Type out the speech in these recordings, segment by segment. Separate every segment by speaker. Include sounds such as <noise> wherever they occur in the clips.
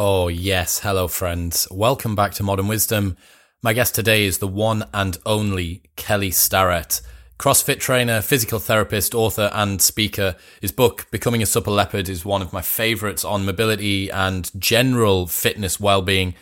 Speaker 1: Oh, yes. Hello, friends. Welcome back to Modern Wisdom. My guest today is the one and only Kelly Starrett. CrossFit trainer, physical therapist, author, and speaker. His book, Becoming a Supple Leopard, is one of my favorites on mobility and general fitness well-being.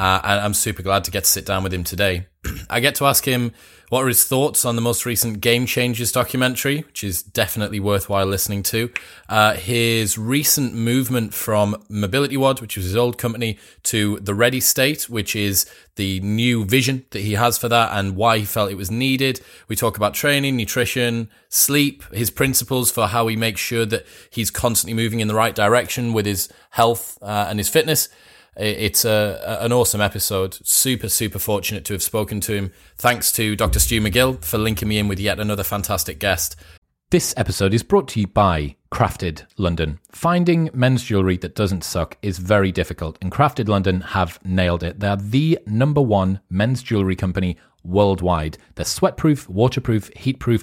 Speaker 1: Uh, and I'm super glad to get to sit down with him today. <clears throat> I get to ask him what are his thoughts on the most recent Game Changers documentary, which is definitely worthwhile listening to? Uh, his recent movement from Mobility WOD, which was his old company, to the Ready State, which is the new vision that he has for that and why he felt it was needed. We talk about training, nutrition, sleep, his principles for how he makes sure that he's constantly moving in the right direction with his health uh, and his fitness. It's a, an awesome episode. Super, super fortunate to have spoken to him. Thanks to Dr. Stu McGill for linking me in with yet another fantastic guest. This episode is brought to you by Crafted London. Finding men's jewellery that doesn't suck is very difficult, and Crafted London have nailed it. They're the number one men's jewellery company worldwide. They're sweatproof, waterproof, heatproof,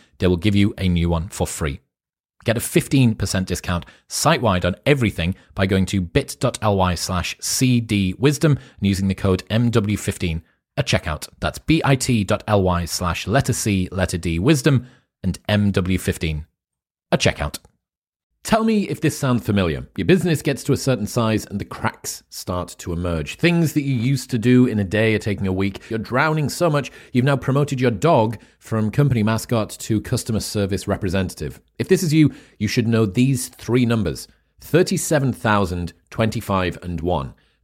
Speaker 1: they will give you a new one for free. Get a 15% discount site wide on everything by going to bit.ly slash cdwisdom and using the code MW15 at checkout. That's bit.ly slash letter C, letter D, wisdom and MW15 at checkout. Tell me if this sounds familiar. Your business gets to a certain size and the cracks start to emerge. Things that you used to do in a day are taking a week. You're drowning so much, you've now promoted your dog from company mascot to customer service representative. If this is you, you should know these three numbers 37,025 and 1.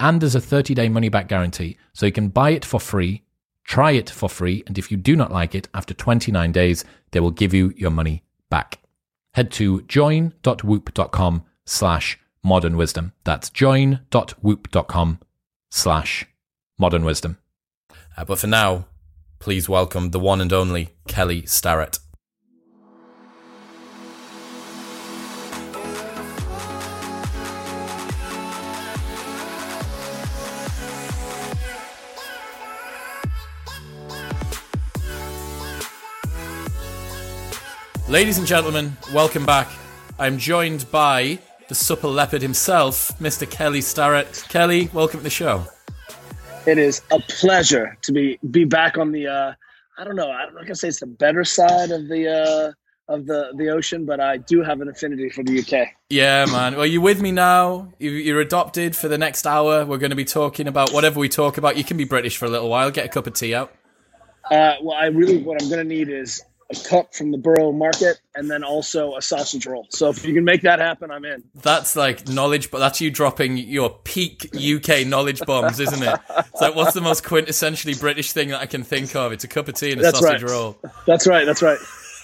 Speaker 1: and there's a 30 day money back guarantee. So you can buy it for free, try it for free, and if you do not like it, after 29 days, they will give you your money back. Head to join.whoop.com slash modern wisdom. That's join.whoop.com slash modern wisdom. Uh, but for now, please welcome the one and only Kelly Starrett. Ladies and gentlemen, welcome back. I'm joined by the supple leopard himself, Mr. Kelly Starrett. Kelly, welcome to the show.
Speaker 2: It is a pleasure to be be back on the. Uh, I don't know. I'm not gonna say it's the better side of the uh, of the the ocean, but I do have an affinity for the UK.
Speaker 1: Yeah, man. Well, you're with me now. You're adopted for the next hour. We're going to be talking about whatever we talk about. You can be British for a little while. Get a cup of tea out.
Speaker 2: Uh, well, I really what I'm gonna need is a cup from the borough market, and then also a sausage roll. So if you can make that happen, I'm in.
Speaker 1: That's like knowledge, but that's you dropping your peak UK knowledge bombs, isn't it? It's like what's the most quintessentially British thing that I can think of? It's a cup of tea and a
Speaker 2: that's
Speaker 1: sausage
Speaker 2: right.
Speaker 1: roll.
Speaker 2: That's right. That's right.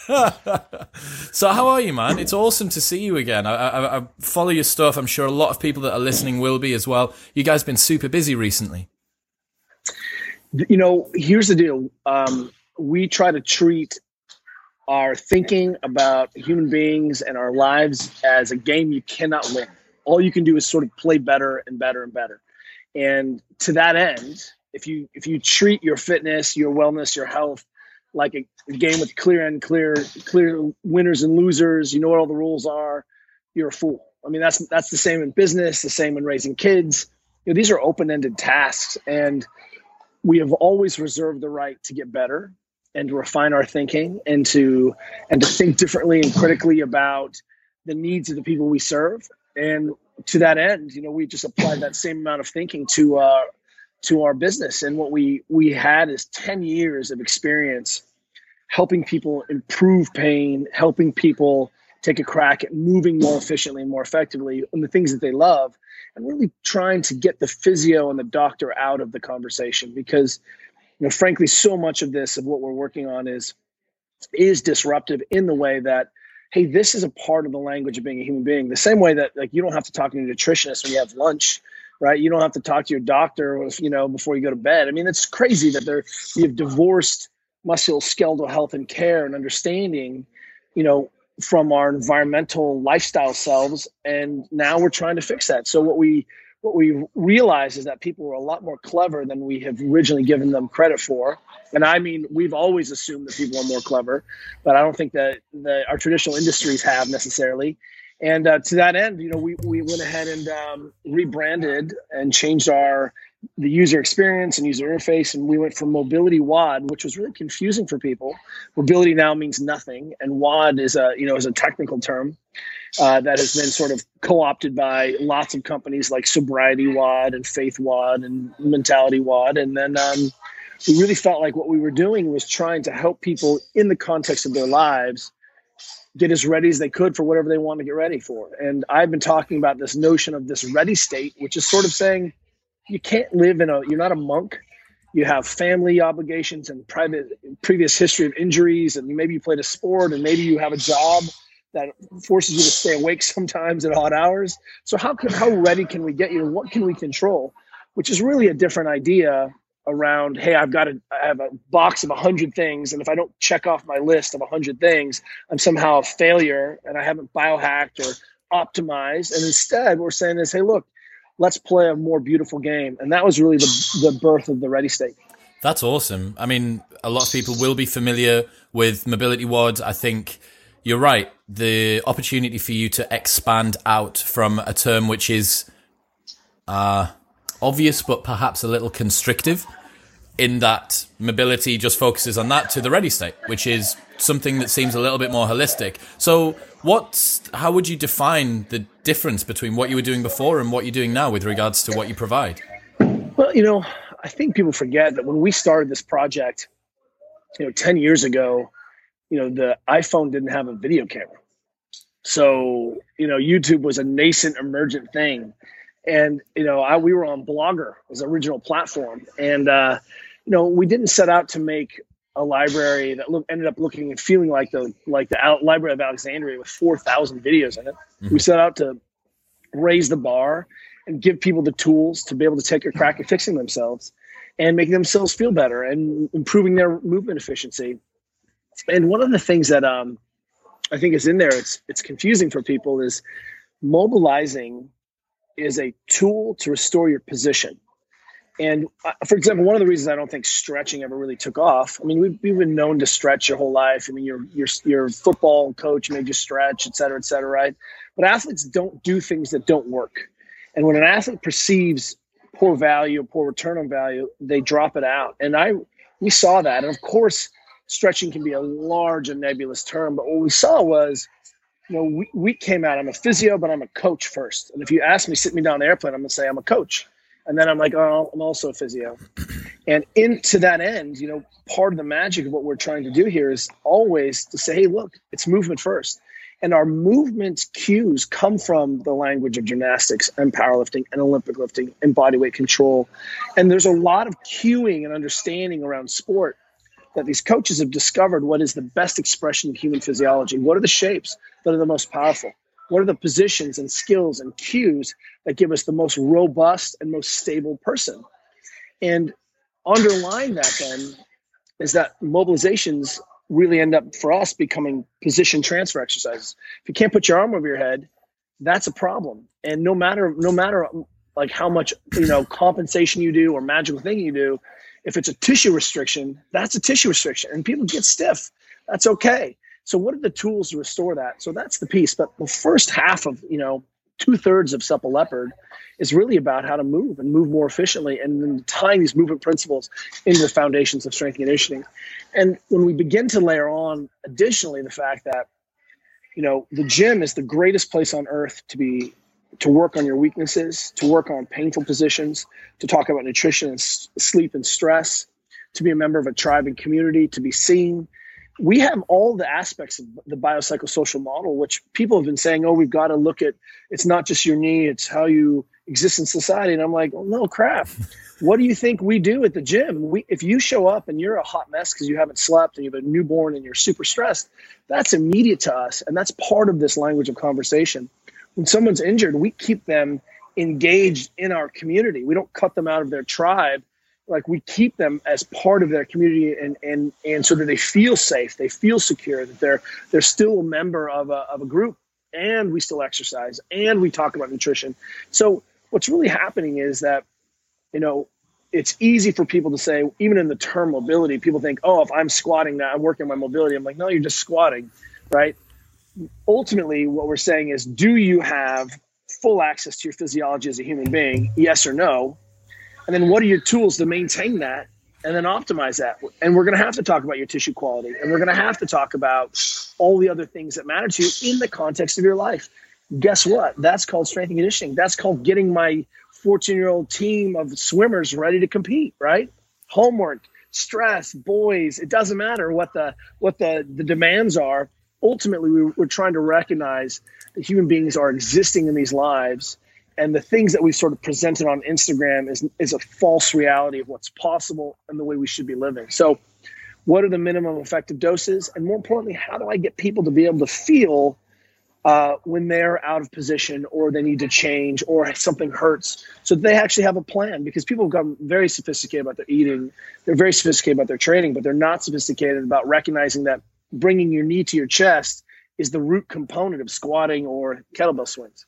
Speaker 2: <laughs>
Speaker 1: so how are you, man? It's awesome to see you again. I, I, I follow your stuff. I'm sure a lot of people that are listening will be as well. You guys been super busy recently.
Speaker 2: You know, here's the deal. Um, we try to treat our thinking about human beings and our lives as a game you cannot win. All you can do is sort of play better and better and better. And to that end, if you if you treat your fitness, your wellness, your health like a, a game with clear and clear clear winners and losers, you know what all the rules are, you're a fool. I mean that's that's the same in business, the same in raising kids. You know, these are open-ended tasks and we have always reserved the right to get better and to refine our thinking and to and to think differently and critically about the needs of the people we serve. And to that end you know we just applied that same amount of thinking to uh to our business. And what we we had is 10 years of experience helping people improve pain helping people take a crack at moving more efficiently and more effectively on the things that they love and really trying to get the physio and the doctor out of the conversation. Because you know frankly so much of this of what we're working on is is disruptive in the way that hey this is a part of the language of being a human being. The same way that like you don't have to talk to a nutritionist when you have lunch right? You don't have to talk to your doctor you know before you go to bed. I mean it's crazy that they're have divorced musculoskeletal health and care and understanding you know from our environmental lifestyle selves and now we're trying to fix that. So what we what we realize is that people are a lot more clever than we have originally given them credit for. And i mean we've always assumed that people are more clever but i don't think that the, our traditional industries have necessarily. And uh, to that end you know we, we went ahead and um, rebranded and changed our the user experience and user interface. And we went from mobility WOD, which was really confusing for people. Mobility now means nothing and WOD is a you know is a technical term uh, that has been sort of co-opted by lots of companies like sobriety WOD and faith WOD and mentality WOD, and then um, we really felt like what we were doing was trying to help people in the context of their lives get as ready as they could for whatever they want to get ready for. And i've been talking about this notion of this ready state which is sort of saying you can't live in a you're not a monk. You have family obligations and private previous history of injuries and maybe you played a sport and maybe you have a job that forces you to stay awake <laughs> sometimes at odd hours so how can how ready can we get you what can we control which is really a different idea around hey i've got a i have a box of 100 things and if i don't check off my list of 100 things i'm somehow a failure and i haven't biohacked or optimized and instead we're saying is hey look let's play a more beautiful game. And that was really the, the birth of the ready state.
Speaker 1: That's awesome. I mean, a lot of people will be familiar with mobility WOD. I think you're right. The opportunity for you to expand out from a term which is uh, obvious, but perhaps a little constrictive in that mobility just focuses on that to the ready state, which is something that seems a little bit more holistic. So, what's how would you define the difference between what you were doing before and what you're doing now with regards to what you provide?
Speaker 2: Well, you know, I think people forget that when we started this project, you know, 10 years ago, you know, the iPhone didn't have a video camera. So, you know, YouTube was a nascent emergent thing. And, you know, I, we were on Blogger as original platform. And, uh, you know, we didn't set out to make a library that look, ended up looking and feeling like the like the Al- Library of Alexandria with four thousand videos in it. Mm-hmm. We set out to raise the bar and give people the tools to be able to take a crack at fixing themselves and making themselves feel better and improving their movement efficiency. And one of the things that um, I think is in there, it's it's confusing for people, is mobilizing is a tool to restore your position. And uh, for example, one of the reasons I don't think stretching ever really took off. I mean, we've, we've been known to stretch your whole life. I mean, your your your football coach made you stretch, et cetera, et cetera, right? But athletes don't do things that don't work. And when an athlete perceives poor value, poor return on value, they drop it out. And I we saw that. And of course, stretching can be a large and nebulous term, but what we saw was you know, we, we came out, I'm a physio, but I'm a coach first. And if you ask me, sit me down the airplane, I'm going to say I'm a coach. And then I'm like, oh, I'm also a physio. And into that end, you know, part of the magic of what we're trying to do here is always to say, hey, look, it's movement first. And our movement cues come from the language of gymnastics and powerlifting and Olympic lifting and bodyweight control. And there's a lot of cueing and understanding around sport that these coaches have discovered what is the best expression of human physiology. What are the shapes that are the most powerful? What are the positions and skills and cues that give us the most robust and most stable person? And underlying that then is that mobilizations really end up for us becoming position transfer exercises. If you can't put your arm over your head, that's a problem. And no matter no matter like how much you know compensation you do or magical thing you do, if it's a tissue restriction, that's a tissue restriction, and people get stiff. That's okay. So what are the tools to restore that? So that's the piece. But the first half of you know two thirds of Supple Leopard is really about how to move and move more efficiently and then tying these movement principles into the foundations of strength and conditioning. And when we begin to layer on additionally the fact that, you know, the gym is the greatest place on earth to be to work on your weaknesses, to work on painful positions, to talk about nutrition and sleep and stress, to be a member of a tribe and community, to be seen, we have all the aspects of the biopsychosocial model, which people have been saying, oh, we've got to look at it's not just your knee, it's how you exist in society. And I'm like, well, no crap. what do you think we do at the gym? We, if you show up and you're a hot mess because you haven't slept and you have a newborn and you're super stressed, that's immediate to us. And that's part of this language of conversation. When someone's injured, we keep them engaged in our community. We don't cut them out of their tribe. Like we keep them as part of their community and and and so that they feel safe they feel secure that they're they're still a member of a, of a group. And we still exercise and we talk about nutrition. So what's really happening is that you know it's easy for people to say even in the term mobility people think oh if i'm squatting now i'm working my mobility. I'm like no you're just squatting right ultimately what we're saying is do you have full access to your physiology as a human being yes or no and then what are your tools to maintain that and then optimize that? And we're going to have to talk about your tissue quality and we're going to have to talk about all the other things that matter to you in the context of your life. Guess what? That's called strength and conditioning. That's called getting my 14 year old team of swimmers ready to compete, right? Homework, stress, boys, it doesn't matter what the what the, the demands are. Ultimately, we're trying to recognize that human beings are existing in these lives and the things that we've sort of presented on Instagram is is a false reality of what's possible and the way we should be living. So, what are the minimum effective doses, and more importantly, how do I get people to be able to feel uh, when they're out of position or they need to change or something hurts, so they actually have a plan? Because people have gotten very sophisticated about their eating, they're very sophisticated about their training, but they're not sophisticated about recognizing that bringing your knee to your chest is the root component of squatting or kettlebell swings.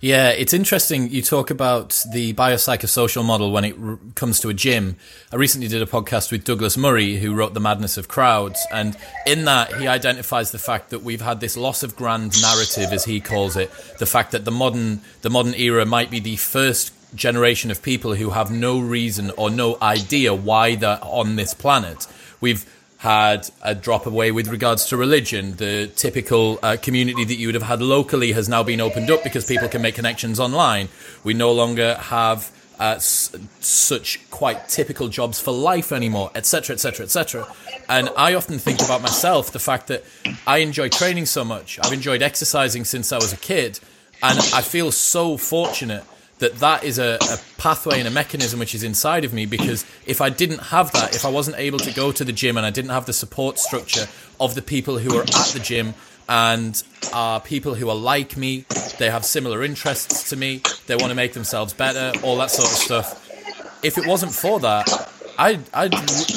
Speaker 1: Yeah, it's interesting. You talk about the biopsychosocial model when it r- comes to a gym. I recently did a podcast with Douglas Murray, who wrote The Madness of Crowds. And in that, he identifies the fact that we've had this loss of grand narrative, as he calls it. The fact that the modern, the modern era might be the first generation of people who have no reason or no idea why they're on this planet. We've had a drop away with regards to religion. The typical uh, community that you would have had locally has now been opened up because people can make connections online. We no longer have uh, s- such quite typical jobs for life anymore, etc., etc., etc. And I often think about myself the fact that I enjoy training so much. I've enjoyed exercising since I was a kid, and I feel so fortunate that that is a, a, pathway and a mechanism which is inside of me because if I didn't have that, if I wasn't able to go to the gym and I didn't have the support structure of the people who are at the gym and are people who are like me, they have similar interests to me, they want to make themselves better, all that sort of stuff. If it wasn't for that, I'd, I'd,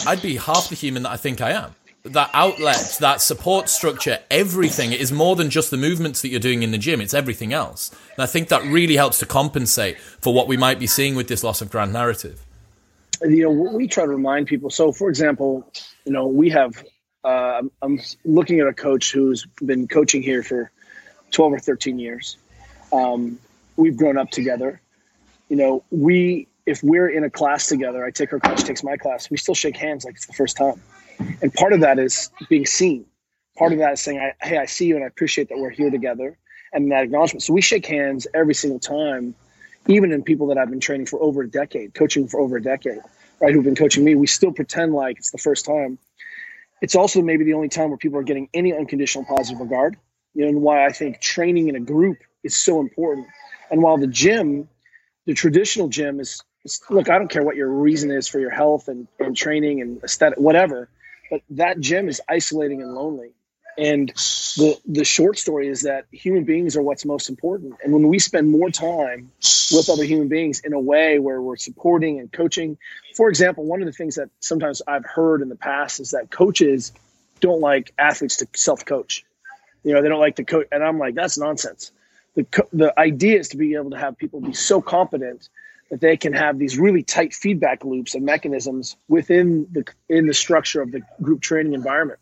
Speaker 1: I'd be half the human that I think I am that outlet, that support structure, everything is more than just the movements that you're doing in the gym. It's everything else. And I think that really helps to compensate for what we might be seeing with this loss of grand narrative.
Speaker 2: You know, we try to remind people. So, for example, you know, we have, uh, I'm looking at a coach who's been coaching here for 12 or 13 years. Um, we've grown up together. You know, we, if we're in a class together, I take her class, she takes my class, we still shake hands like it's the first time and part of that is being seen. Part of that is saying, "Hey, I see you, and I appreciate that we're here together." And that acknowledgement. So we shake hands every single time, even in people that I've been training for over a decade, coaching for over a decade. right, who've been coaching me, we still pretend like it's the first time. It's also maybe the only time where people are getting any unconditional positive regard. You know, and why I think training in a group is so important. And while the gym, the traditional gym is, look, I don't care what your reason is for your health and, and training and aesthetic, whatever, but that gym is isolating and lonely. And the the short story is that human beings are what's most important. And when we spend more time with other human beings in a way where we're supporting and coaching, for example, one of the things that sometimes I've heard in the past is that coaches don't like athletes to self coach. You know, they don't like to coach, and I'm like, that's nonsense. The the idea is to be able to have people be so competent that they can have these really tight feedback loops and mechanisms within the in the structure of the group training environment.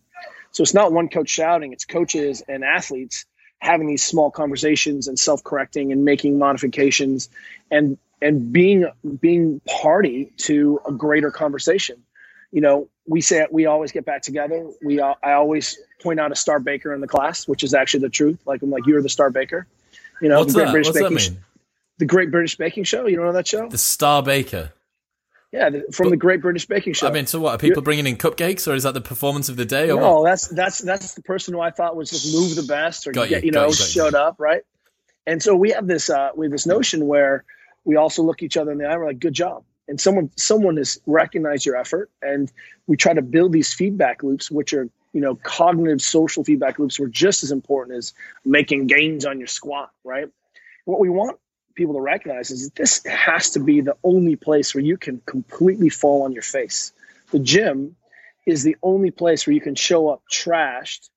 Speaker 2: So it's not one coach shouting, it's coaches and athletes having these small conversations and self-correcting and making modifications and and being being party to a greater conversation. You know, we say we always get back together. We I always point out a star baker in the class, which is actually the truth. Like I'm like you're the star baker. You know,
Speaker 1: What's
Speaker 2: the Great
Speaker 1: that?
Speaker 2: British
Speaker 1: What's that
Speaker 2: Baking
Speaker 1: mean?
Speaker 2: The Great British Baking Show. You don't know that show?
Speaker 1: The Star Baker.
Speaker 2: Yeah, the, from the Great British Baking Show.
Speaker 1: I mean, so what? Are people bringing in cupcakes, or is that the performance of the day, or
Speaker 2: no,
Speaker 1: what?
Speaker 2: that's that's that's the person who I thought was just move the best or
Speaker 1: Got
Speaker 2: get,
Speaker 1: you,
Speaker 2: you know
Speaker 1: you, got you.
Speaker 2: showed up right. And so we have this uh, we have this notion where we also look each other in the eye. We're like, good job, and someone someone has recognized your effort, and we try to build these feedback loops, which are you know cognitive social feedback loops, were just as important as making gains on your squat, right? What we want people to recognize is this has to be the only place where you can completely fall on your face. The gym is the only place where you can show up trashed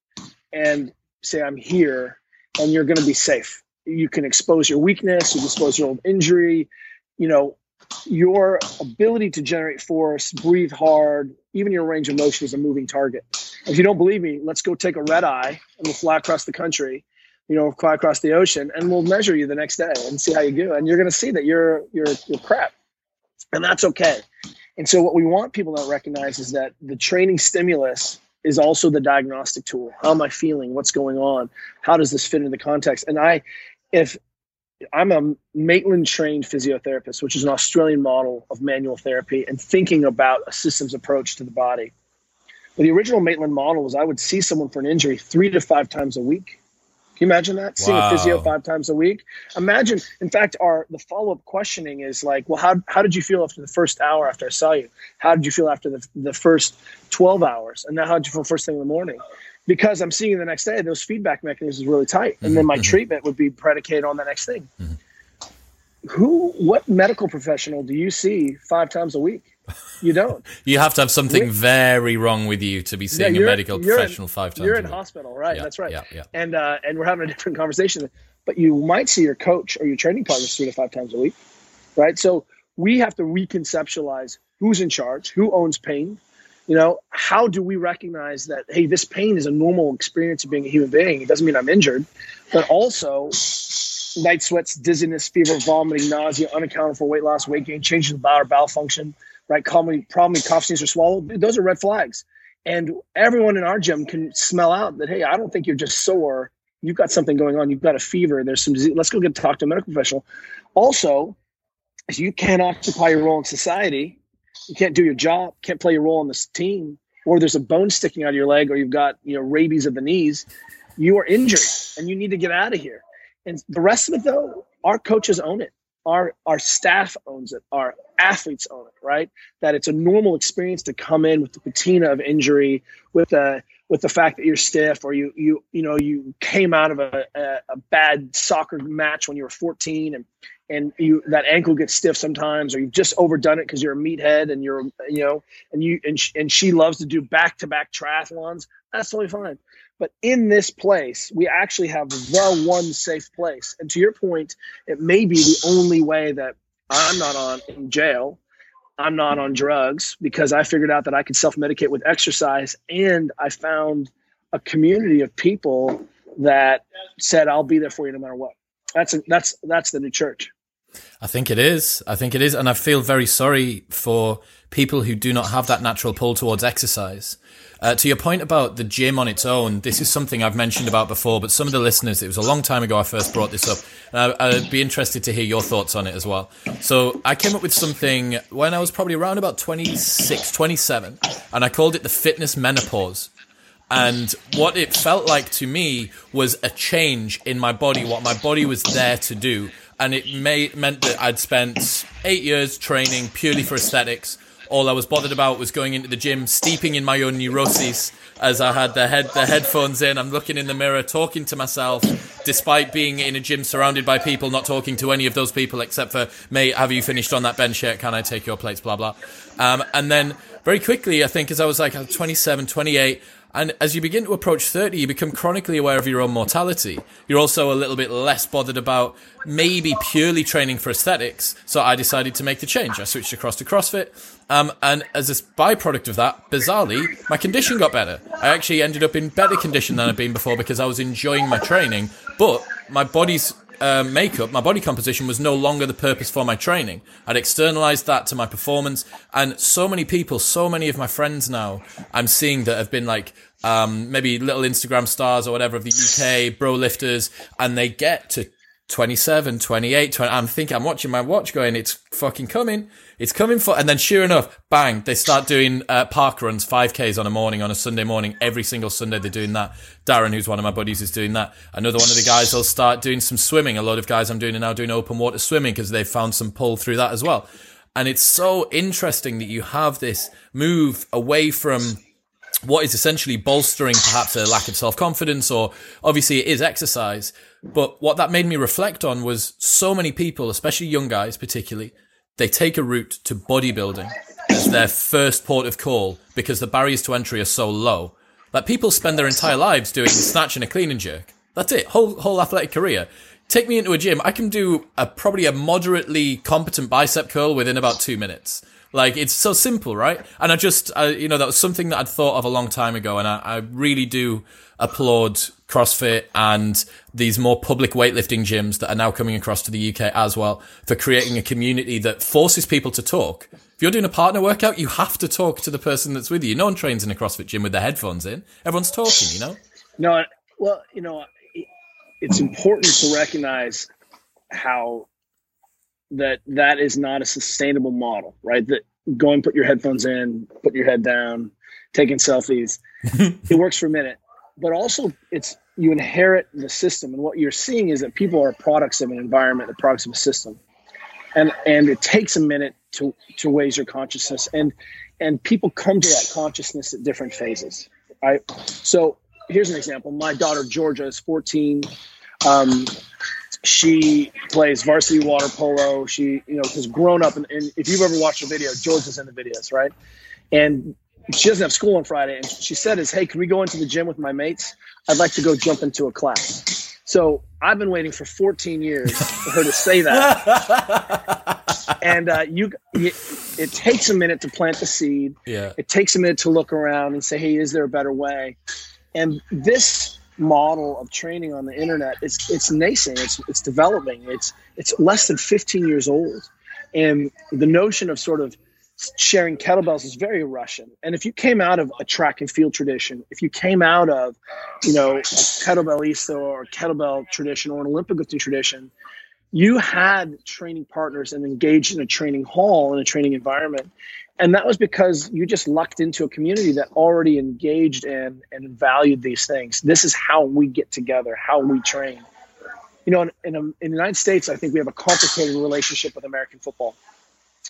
Speaker 2: and say, I'm here, and you're going to be safe. You can expose your weakness, you can expose your old injury, you know, your ability to generate force, breathe hard, even your range of motion is a moving target. If you don't believe me, let's go take a red eye and we'll fly across the country you know, fly across the ocean, and we'll measure you the next day and see how you do. And you're going to see that you're you're you're crap, and that's okay. And so, what we want people to recognize is that the training stimulus is also the diagnostic tool. How am I feeling? What's going on? How does this fit into the context? And I, if I'm a Maitland trained physiotherapist, which is an Australian model of manual therapy and thinking about a systems approach to the body. But the original Maitland model was I would see someone for an injury three to five times a week. Can you imagine that? Seeing a physio five times a week. Imagine, in fact, our the follow up questioning is like, well, how, how did you feel after the first hour after I saw you? How did you feel after the, the first 12 hours? And now how did you feel first thing in the morning? Because I'm seeing you the next day, those feedback mechanisms are really tight. And then mm-hmm. my mm-hmm. treatment would be predicated on the next thing. Mm-hmm. Who, what medical professional do you see five times a week? You don't. <laughs>
Speaker 1: You have to have something
Speaker 2: We-
Speaker 1: very wrong with you to be seeing a medical
Speaker 2: you're in-
Speaker 1: professional five times.
Speaker 2: You're in hospital, right?
Speaker 1: Yeah,
Speaker 2: That's right.
Speaker 1: yeah, yeah.
Speaker 2: And uh, and we're having a <laughs> different conversation. But you might see your coach or your training partners three to five times a week, right? So we have to reconceptualize who's in charge, who owns pain. You know, how do we recognize that? Hey, this pain is a normal experience of being a human being. It doesn't mean I'm injured, but also night sweats, dizziness, fever, vomiting, nausea, unaccounted for weight loss, weight gain, changes in bowel or bowel function, right? Call me, Probably, probably cough, sneeze, or swallow. Those are red flags. And everyone in our gym can smell out that, hey, I don't think you're just sore. You've got something going on. You've got a fever. There's some disease. Let's go get talk to a medical professional. Also, if you can't occupy your role in society, you can't do your job, can't play your role on this team, or there's a bone sticking out of your leg, or you've got you know rabies of the knees, you are injured and you need to get out of here. And the rest of it, though, our coaches own it. Our our staff owns it. Our athletes own it. Right? That it's a normal experience to come in with the patina of injury, with the with the fact that you're stiff, or you you you know you came out of a, a, a bad soccer match when you were 14, and and you that ankle gets stiff sometimes, or you've just overdone it because you're a meathead and you're you know and you and sh- and she loves to do back to back triathlons. That's totally fine. But in this place, we actually have the one safe place. And to your point, it may be the only way that I'm not on in jail. I'm not on drugs because I figured out that I could self medicate with exercise. And I found a community of people that said, I'll be there for you no matter what. That's, a, that's, that's the new church.
Speaker 1: I think it is. I think it is. And I feel very sorry for people who do not have that natural pull towards exercise. Uh, to your point about the gym on its own, this is something I've mentioned about before, but some of the listeners, it was a long time ago I first brought this up. And I, I'd be interested to hear your thoughts on it as well. So I came up with something when I was probably around about 26, 27, and I called it the fitness menopause. And what it felt like to me was a change in my body, what my body was there to do. And it may, meant that I'd spent eight years training purely for aesthetics. All I was bothered about was going into the gym, steeping in my own neuroses as I had the head the headphones in. I'm looking in the mirror, talking to myself, despite being in a gym surrounded by people, not talking to any of those people except for, mate, have you finished on that bench yet? Can I take your plates? Blah blah. Um, and then very quickly, I think as I was like 27, 28, and as you begin to approach 30, you become chronically aware of your own mortality. You're also a little bit less bothered about maybe purely training for aesthetics. So I decided to make the change. I switched across to CrossFit. Um, and as a byproduct of that, bizarrely, my condition got better. I actually ended up in better condition than I'd been before because I was enjoying my training, but my body's uh, makeup, my body composition was no longer the purpose for my training. I'd externalized that to my performance. And so many people, so many of my friends now, I'm seeing that have been like, um, maybe little Instagram stars or whatever of the UK, bro lifters, and they get to 27, 28, 20. I'm thinking, I'm watching my watch going, it's fucking coming. It's coming for, and then sure enough, bang, they start doing uh, park runs, 5Ks on a morning, on a Sunday morning. Every single Sunday they're doing that. Darren, who's one of my buddies, is doing that. Another one of the guys will start doing some swimming. A lot of guys I'm doing are now doing open water swimming because they've found some pull through that as well. And it's so interesting that you have this move away from what is essentially bolstering perhaps a lack of self confidence, or obviously it is exercise. But what that made me reflect on was so many people, especially young guys particularly, they take a route to bodybuilding as their first port of call because the barriers to entry are so low. Like people spend their entire lives doing snatch and a clean and jerk. That's it. Whole whole athletic career. Take me into a gym. I can do a probably a moderately competent bicep curl within about two minutes. Like it's so simple, right? And I just, I, you know, that was something that I'd thought of a long time ago, and I, I really do applaud CrossFit and these more public weightlifting gyms that are now coming across to the UK as well for creating a community that forces people to talk. If you're doing a partner workout, you have to talk to the person that's with you. No one trains in a CrossFit gym with their headphones in. Everyone's talking, you know?
Speaker 2: No, well, you know, it's important to recognize how that that is not a sustainable model, right? That going, put your headphones in, put your head down, taking selfies. <laughs> it works for a minute, but also it's you inherit the system, and what you're seeing is that people are products of an environment, the products of a system, and and it takes a minute to to raise your consciousness, and and people come to that consciousness at different phases, right? So here's an example. My daughter Georgia is 14. Um, she plays varsity water polo. She, you know, has grown up. And, and if you've ever watched a video, Georgia's in the videos, right? And she doesn't have school on Friday. And she said, "Is hey, can we go into the gym with my mates? I'd like to go jump into a class." So I've been waiting for 14 years for her to say that. <laughs> and uh, you, it, it takes a minute to plant the seed.
Speaker 1: Yeah.
Speaker 2: It takes a minute to look around and say, "Hey, is there a better way?" And this model of training on the internet it's it's nascent it's it's developing it's it's less than 15 years old and the notion of sort of sharing kettlebells is very russian and if you came out of a track and field tradition if you came out of you know kettlebellista or kettlebell tradition or an olympic lifting tradition you had training partners and engaged in a training hall in a training environment and that was because you just lucked into a community that already engaged in and valued these things. This is how we get together, how we train. You know, in, in, in the United States, I think we have a complicated relationship with American football,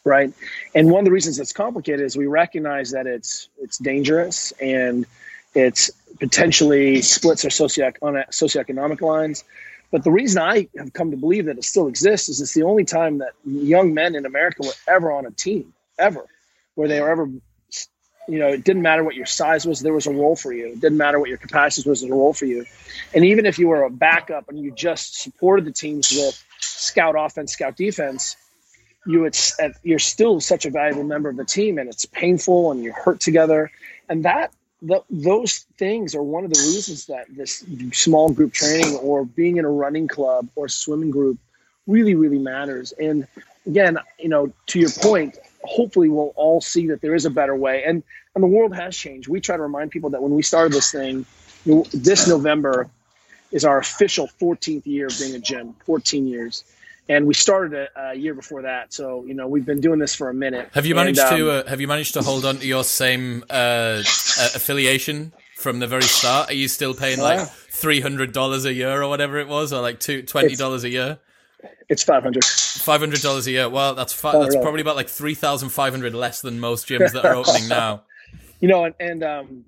Speaker 2: right? And one of the reasons it's complicated is we recognize that it's it's dangerous and it's potentially splits our socio- on socioeconomic lines. But the reason I have come to believe that it still exists is it's the only time that young men in America were ever on a team, ever where they were ever you know, it didn't matter what your size was, there was a role for you. It didn't matter what your capacities was, there was a role for you. And even if you were a backup and you just supported the teams with scout offense, scout defense, you would, uh, you're still such a valuable member of the team and it's painful and you hurt together. And that, the, those things are one of the reasons that this small group training or being in a running club or swimming group really, really matters. And again, you know, to your point, hopefully we'll all see that there is a better way. And and the world has changed. We try to remind people that when we started this thing, this November is our official 14th year of being a gym. 14 years. And we started a, a year before that, so you know we've been doing this for a minute.
Speaker 1: Have you managed
Speaker 2: And,
Speaker 1: to
Speaker 2: um,
Speaker 1: uh, have you managed to hold on to your same uh, uh, affiliation from the very start? Are you still paying like three hundred dollars a year or whatever it was, or like two twenty dollars a year?
Speaker 2: It's 500.
Speaker 1: Five hundred dollars a year. Well, that's fi- that's probably about like three thousand five hundred less than most gyms that are opening <laughs> now.
Speaker 2: You know, and, and um,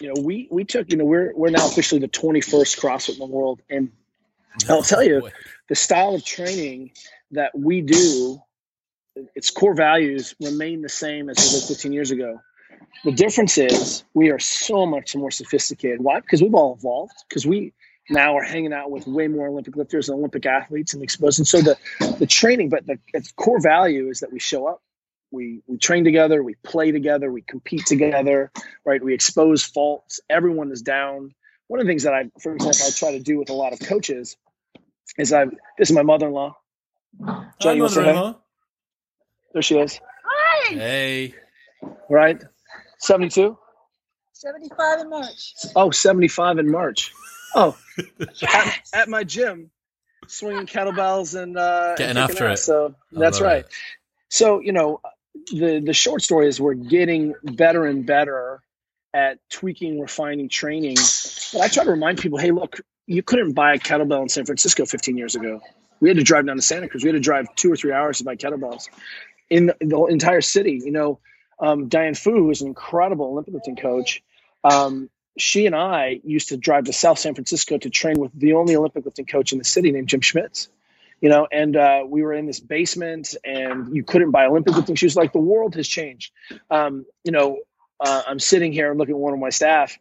Speaker 2: you know, we we took, you know, we're we're now officially the 21st CrossFit in the world, and I'll tell you, the style of training that we do, its core values remain the same as they did 15 years ago. The difference is we are so much more sophisticated. Why? Because we've all evolved. Because we now are hanging out with way more Olympic lifters and Olympic athletes and exposed. And so the the training, but the its core value is that we show up, we we train together, we play together, we compete together, right? We expose faults. Everyone is down. One of the things that I, for example, I try to do with a lot of coaches is I this is my mother-in-law.
Speaker 1: Hi,
Speaker 2: Johnny, you wanna say hey?
Speaker 1: mother-in-law.
Speaker 2: There she is.
Speaker 1: Hey,
Speaker 2: Right? 72?
Speaker 3: 75 in March.
Speaker 2: Oh, 75 in March. Oh, <laughs> at, at my gym, swinging kettlebells and uh,
Speaker 1: Getting
Speaker 2: kicking
Speaker 1: after
Speaker 2: ass.
Speaker 1: it.
Speaker 2: So
Speaker 1: I
Speaker 2: that's right.
Speaker 1: it.
Speaker 2: So you know, the the short story is we're getting better and better at tweaking, refining training. But I try to remind people, hey, look, you couldn't buy a kettlebell in San Francisco 15 years ago. We had to drive down to Santa Cruz. We had to drive two or three hours to buy kettlebells in the, the entire city. You know, um, Diane Fu, who is an incredible Olympic lifting coach, um, she and I used to drive to South San Francisco to train with the only Olympic lifting coach in the city named Jim Schmitz. You know, and uh, we were in this basement, and you couldn't buy Olympic lifting shoes. Like the world has changed. Um, you know, uh, I'm sitting here and looking at one of my staff,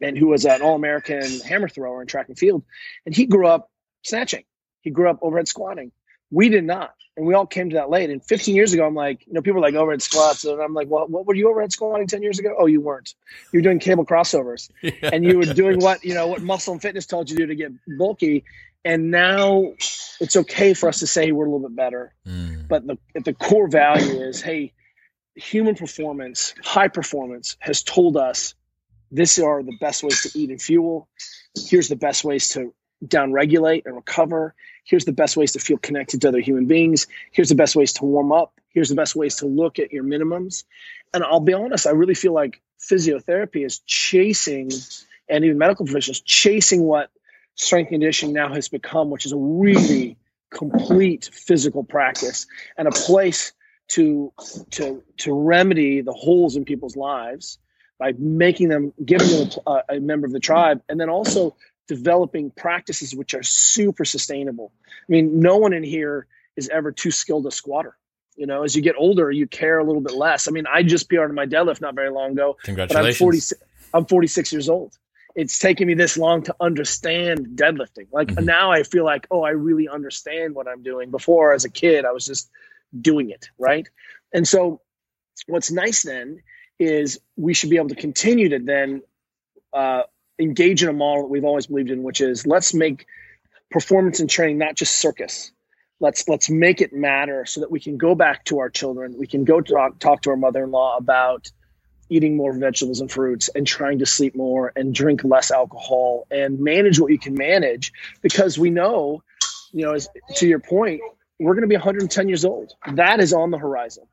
Speaker 2: and who was an All-American hammer thrower in track and field, and he grew up snatching. He grew up overhead squatting. We did not, and we all came to that late. And 15 years ago, I'm like, you know, people are like overhead squats, and I'm like, well, what were you overhead squatting 10 years ago? Oh, you weren't. You were doing cable crossovers, <laughs> and you were doing what you know what muscle and fitness told you to do to get bulky. And now it's okay for us to say we're a little bit better,
Speaker 1: Mm.
Speaker 2: but the the core value is, hey, human performance, high performance, has told us this are the best ways to eat and fuel. Here's the best ways to down regulate and recover. Here's the best ways to feel connected to other human beings. Here's the best ways to warm up. Here's the best ways to look at your minimums. And I'll be honest, I really feel like physiotherapy is chasing, and even medical professionals chasing what strength conditioning now has become, which is a really complete physical practice and a place to to to remedy the holes in people's lives by making them giving them a, a member of the tribe and then also developing practices which are super sustainable. I mean no one in here is ever too skilled a squatter. You know as you get older you care a little bit less. I mean i just PR'd my deadlift not very long ago but i'm
Speaker 1: Congratulations.
Speaker 2: 46 i'm 46 years old. It's taken me this long to understand deadlifting. Like
Speaker 1: Mhm.
Speaker 2: now i feel like oh i really understand what i'm doing. Before as a kid i was just doing it right? And so what's nice then is we should be able to continue to then uh, engage in a model that we've always believed in which is let's make performance and training not just circus. Let's let's make it matter so that we can go back to our children. We can go talk, talk to our mother-in-law about eating more vegetables and fruits and trying to sleep more and drink less alcohol and manage what you can manage because we know you know as, to your point we're going to be 110 years old. That is on the horizon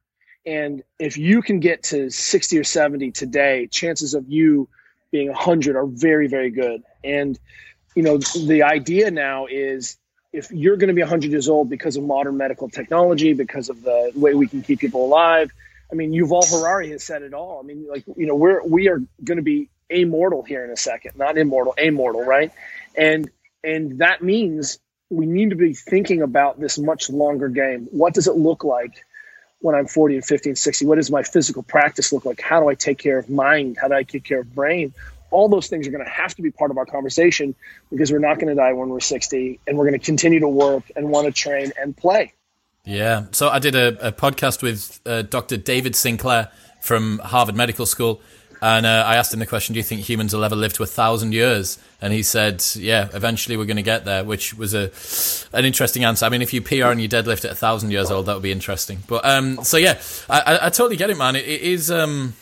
Speaker 2: and if you can get to 60 or 70 today chances of you being 100 are very very good. And you know the idea now is if you're going to be 100 years old because of modern medical technology because of the way we can keep people alive i mean yuval harari has said it all. I mean like you know we're we are going to be immortal here in a second not immortal immortal right? And and that means we need to be thinking about this much longer game. What does it look like when I'm 40 and 50 and 60? What does my physical practice look like? How do I take care of mind? How do I take care of brain? All those things are going to have to be part of our conversation because we're not going to die when we're 60 and we're going to continue to work and want to train and play.
Speaker 1: Yeah. So I did a, a podcast with uh, Dr. David Sinclair from Harvard Medical School. And uh, I asked him the question, "Do you think humans will ever live to a thousand years?" And he said, "Yeah, eventually we're going to get there," which was a an interesting answer. I mean, if you PR and you deadlift at a thousand years old, that would be interesting. But um, so yeah, I, I, I totally get it, man. it, it is. Um,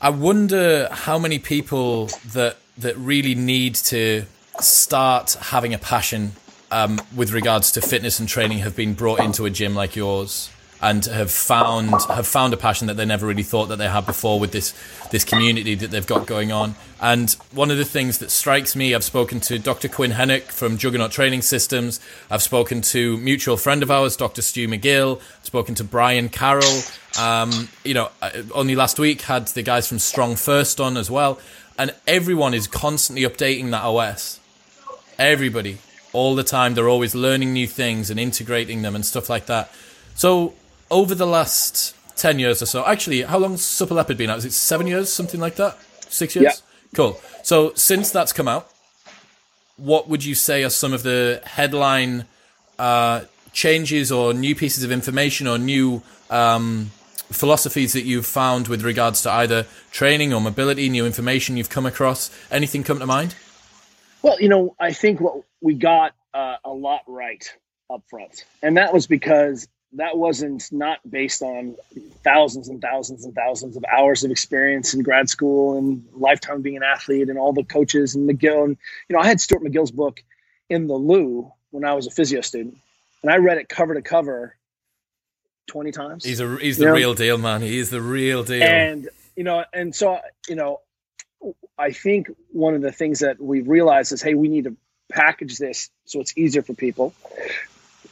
Speaker 1: I wonder how many people that that really need to start having a passion um, with regards to fitness and training have been brought into a gym like yours and have found have found a passion that they never really thought that they had before with this this community that they've got going on. And one of the things that strikes me, I've spoken to Dr. Quinn Henoch from Juggernaut Training Systems. I've spoken to mutual friend of ours, Dr. Stu McGill. I've spoken to Brian Carroll. Um, you know, uh, only last week had the guys from Strong First on as well, and everyone is constantly updating that OS. Everybody, all the time, they're always learning new things and integrating them and stuff like that. So over the last 10 years or so, actually, how long's Supple Leopard been out? Is it seven years, something like that? Six years?
Speaker 2: Yeah.
Speaker 1: Cool. So since that's come out, what would you say are some of the headline uh, changes or new pieces of information or new um, philosophies that you've found with regards to either training or mobility, new information you've come across? Anything come to mind?
Speaker 2: Well, you know, I think what we got uh, a lot right up front, and that was because that wasn't not based on thousands and thousands and thousands of hours of experience in grad school and lifetime being an athlete and all the coaches and McGill. And, you know, I had Stuart McGill's book in the loo when I was a physio student and I read it cover to cover 20 times.
Speaker 1: He's a, he's the real deal, man. He is the real deal.
Speaker 2: And, you know, and so, you know, I think one of the things that we've realized is, hey, we need to package this so it's easier for people.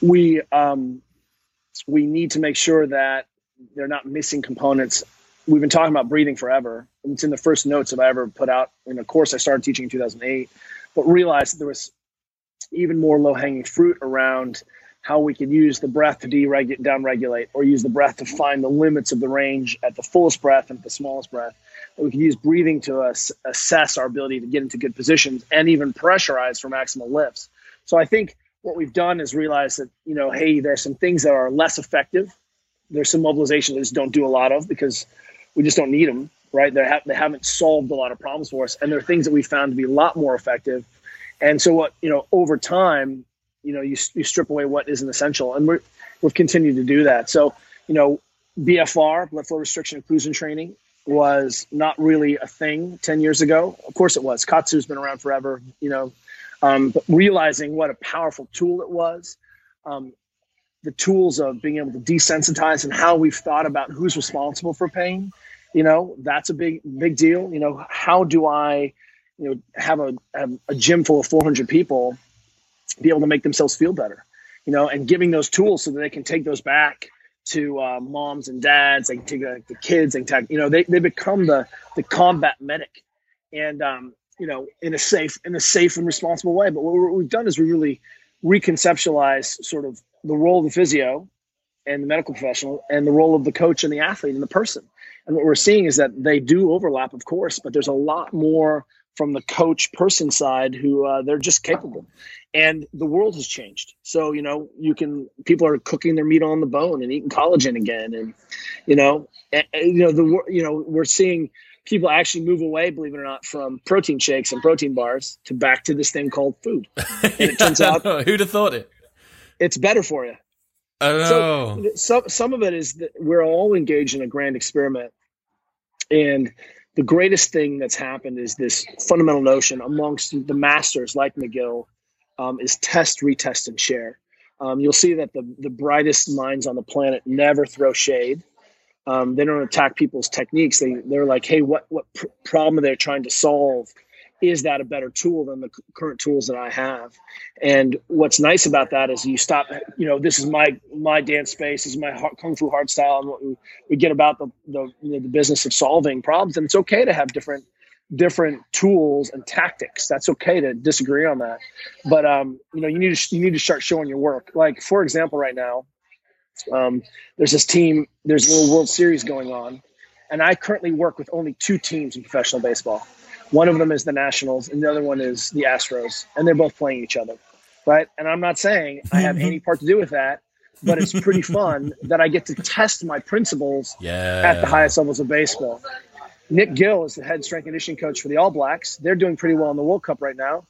Speaker 2: We, um, we need to make sure that they're not missing components. We've been talking about breathing forever. It's in the first notes that I ever put out in a course I started teaching in 2008, but realized there was even more low hanging fruit around how we could use the breath to dereg- downregulate or use the breath to find the limits of the range at the fullest breath and the smallest breath. we could use breathing to ass- assess our ability to get into good positions and even pressurize for maximal lifts. So I think what we've done is realize that you know hey there's some things that are less effective. There's some mobilization that just don't do a lot of because we just don't need them right? They, have, they haven't solved a lot of problems for us and there are things that we found to be a lot more effective. And so what you know over time you know you, you strip away what isn't essential and we're, we've continued to do that. So you know bfr blood flow restriction occlusion training was not really a thing 10 years ago. Of course it was. Kaatsu's been around forever you know um, but realizing what a powerful tool it was, um, the tools of being able to desensitize and how we've thought about who's responsible for pain, you know, that's a big big deal. You know, how do I, you know, have a have a gym full of 400 people be able to make themselves feel better, you know, and giving those tools so that they can take those back to uh, moms and dads, they can take uh, the kids, and take, you know, they, they become the the combat medic, and um, you know, in a safe in a safe and responsible way. But what we've done is we really reconceptualize sort of the role of the physio and the medical professional and the role of the coach and the athlete and the person. And what we're seeing is that they do overlap, of course, but there's a lot more from the coach person side who uh, they're just capable. And the world has changed. So, you know, you can, people are cooking their meat on the bone and eating collagen again. And, you know, and, you know, the, you know, we're seeing people actually move away, believe it or not, from protein shakes and protein bars to back to this thing called food. <laughs> And it turns out <laughs>
Speaker 1: who'd have thought it?
Speaker 2: It's better for you.
Speaker 1: I know.
Speaker 2: So some some of it is that we're all engaged in a grand experiment, and the greatest thing that's happened is this fundamental notion amongst the masters like McGill um, is test, retest, and share. Um, you'll see that the the brightest minds on the planet never throw shade um, they don't attack people's techniques. They they're like, hey, what what pr- problem are they trying to solve? Is that a better tool than the current tools that I have? And what's nice about that is you stop. You know, this is my my dance space. This is my hard, kung fu hard style, and what we, we get about the the, you know, the business of solving problems. And it's okay to have different different tools and tactics. That's okay to disagree on that. But um, you know, you need to you need to start showing your work. Like for example, right now, um, there's this team, there's a little World Series going on, and I currently work with only two teams in professional baseball. One of them is the Nationals, and the other one is the Astros, and they're both playing each other, right? And I'm not saying I have any part to do with that, but it's pretty <laughs> fun that I get to test my principles
Speaker 1: yeah.
Speaker 2: at the highest levels of baseball. Nic Gill is the head strength and conditioning coach for the All Blacks. They're doing pretty well in the World Cup right now.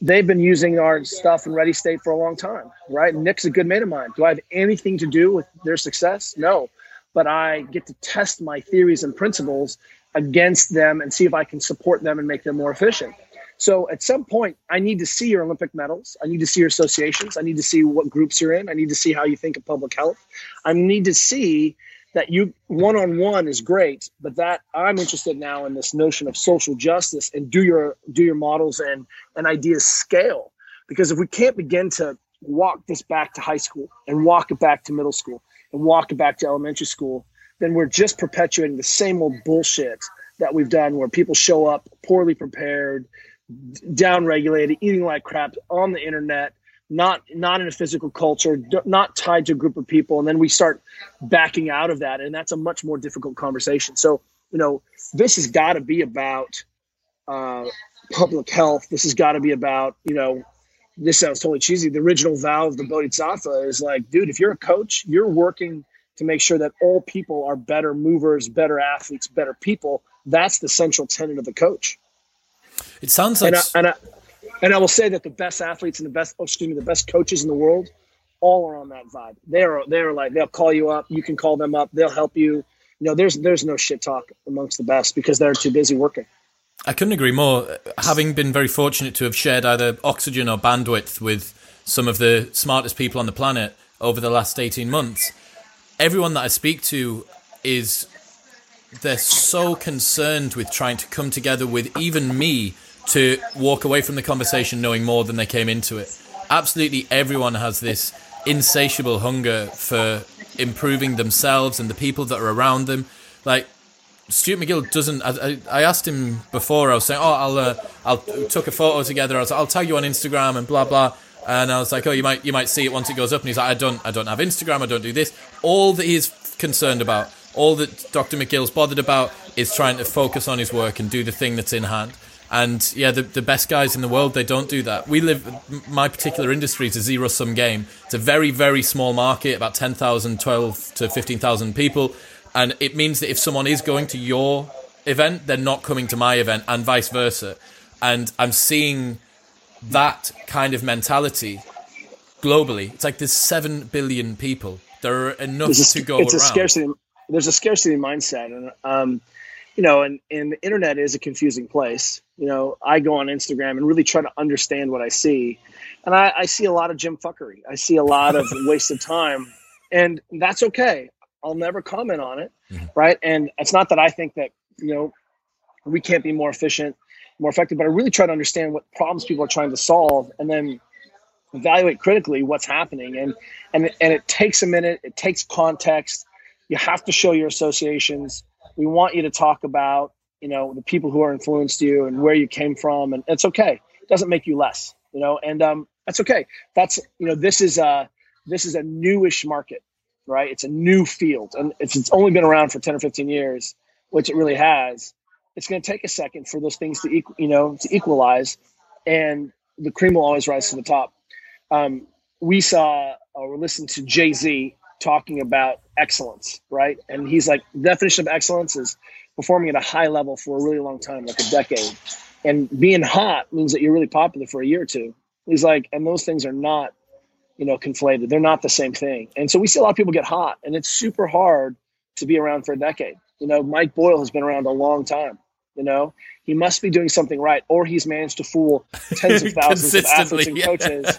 Speaker 2: They've been using our stuff in Ready State for a long time, right? Nic's a good mate of mine. Do I have anything to do with their success? No, but I get to test my theories and principles against them and see if I can support them and make them more efficient. So at some point, I need to see your Olympic medals. I need to see your associations. I need to see what groups you're in. I need to see how you think of public health. I need to see that you one on one is great, but that I'm interested now in this notion of social justice and do your do your models and and ideas scale. Because if we can't begin to walk this back to high school and walk it back to middle school and walk it back to elementary school, then we're just perpetuating the same old bullshit that we've done where people show up poorly prepared down regulated, eating like crap on the internet, not not in a physical culture, not tied to a group of people, and then we start backing out of that, and that's a much more difficult conversation. So you know, this has got to be about uh, public health. This has got to be about you know. This sounds totally cheesy. The original vow of the Bodhisattva is like, dude, if you're a coach, you're working to make sure that all people are better movers, better athletes, better people. That's the central tenet of the coach.
Speaker 1: It sounds like,
Speaker 2: and I, and I, and I will say that the best athletes and the best, oh, excuse me, the best coaches in the world, all are on that vibe. They're they're like they'll call you up, you can call them up, they'll help you. You know, there's there's no shit talk amongst the best because they're too busy working.
Speaker 1: I couldn't agree more. Having been very fortunate to have shared either oxygen or bandwidth with some of the smartest people on the planet over the last 18 months, everyone that I speak to is they're so concerned with trying to come together with even me to walk away from the conversation knowing more than they came into it. Absolutely everyone has this insatiable hunger for improving themselves and the people that are around them. Like Stuart McGill doesn't. I, I asked him before. I was saying, "Oh, I'll uh, I'll took a photo together. I was, I'll tag you on Instagram and blah blah." And I was like, "Oh, you might you might see it once it goes up." And he's like, "I don't I don't have Instagram. I don't do this." All that he's concerned about, all that Dr. McGill's bothered about, is trying to focus on his work and do the thing that's in hand. And yeah, the, the best guys in the world, they don't do that. We live, my particular industry is a zero sum game. It's a very, very small market, about 10,000, 12 to 15,000 people. And it means that if someone is going to your event, they're not coming to my event and vice versa. And I'm seeing that kind of mentality globally. It's like there's 7 billion people. There are enough a, to go
Speaker 2: it's
Speaker 1: around.
Speaker 2: A scarcity, there's a scarcity mindset. And, um, you know, and, and the internet is a confusing place. You know, I go on Instagram and really try to understand what I see. And I, I see a lot of gym fuckery. I see a lot of <laughs> wasted time. And that's okay. I'll never comment on it. Mm-hmm. Right. And it's not that I think that, you know, we can't be more efficient, more effective, but I really try to understand what problems people are trying to solve and then evaluate critically what's happening. And and and it takes a minute, it takes context. You have to show your associations we want you to talk about you know the people who are influenced you and where you came from and it's okay. It doesn't make you less you know and um, that's okay. That's you know this is a this is a newish market right? It's a new field and it's, it's only been around for 10 or 15 years which it really has. It's going to take a second for those things to equal you know to equalize and the cream will always rise to the top. Um, we saw or listened to jay-z talking about excellence, right? And he's like, definition of excellence is performing at a high level for a really long time, like a decade. And being hot means that you're really popular for a year or two. He's like, and those things are not, you know, conflated. They're not the same thing. And so we see a lot of people get hot, and it's super hard to be around for a decade. You know, Mike Boyle has been around a long time. You know, he must be doing something right, or he's managed to fool <laughs> tens of thousands of athletes and coaches.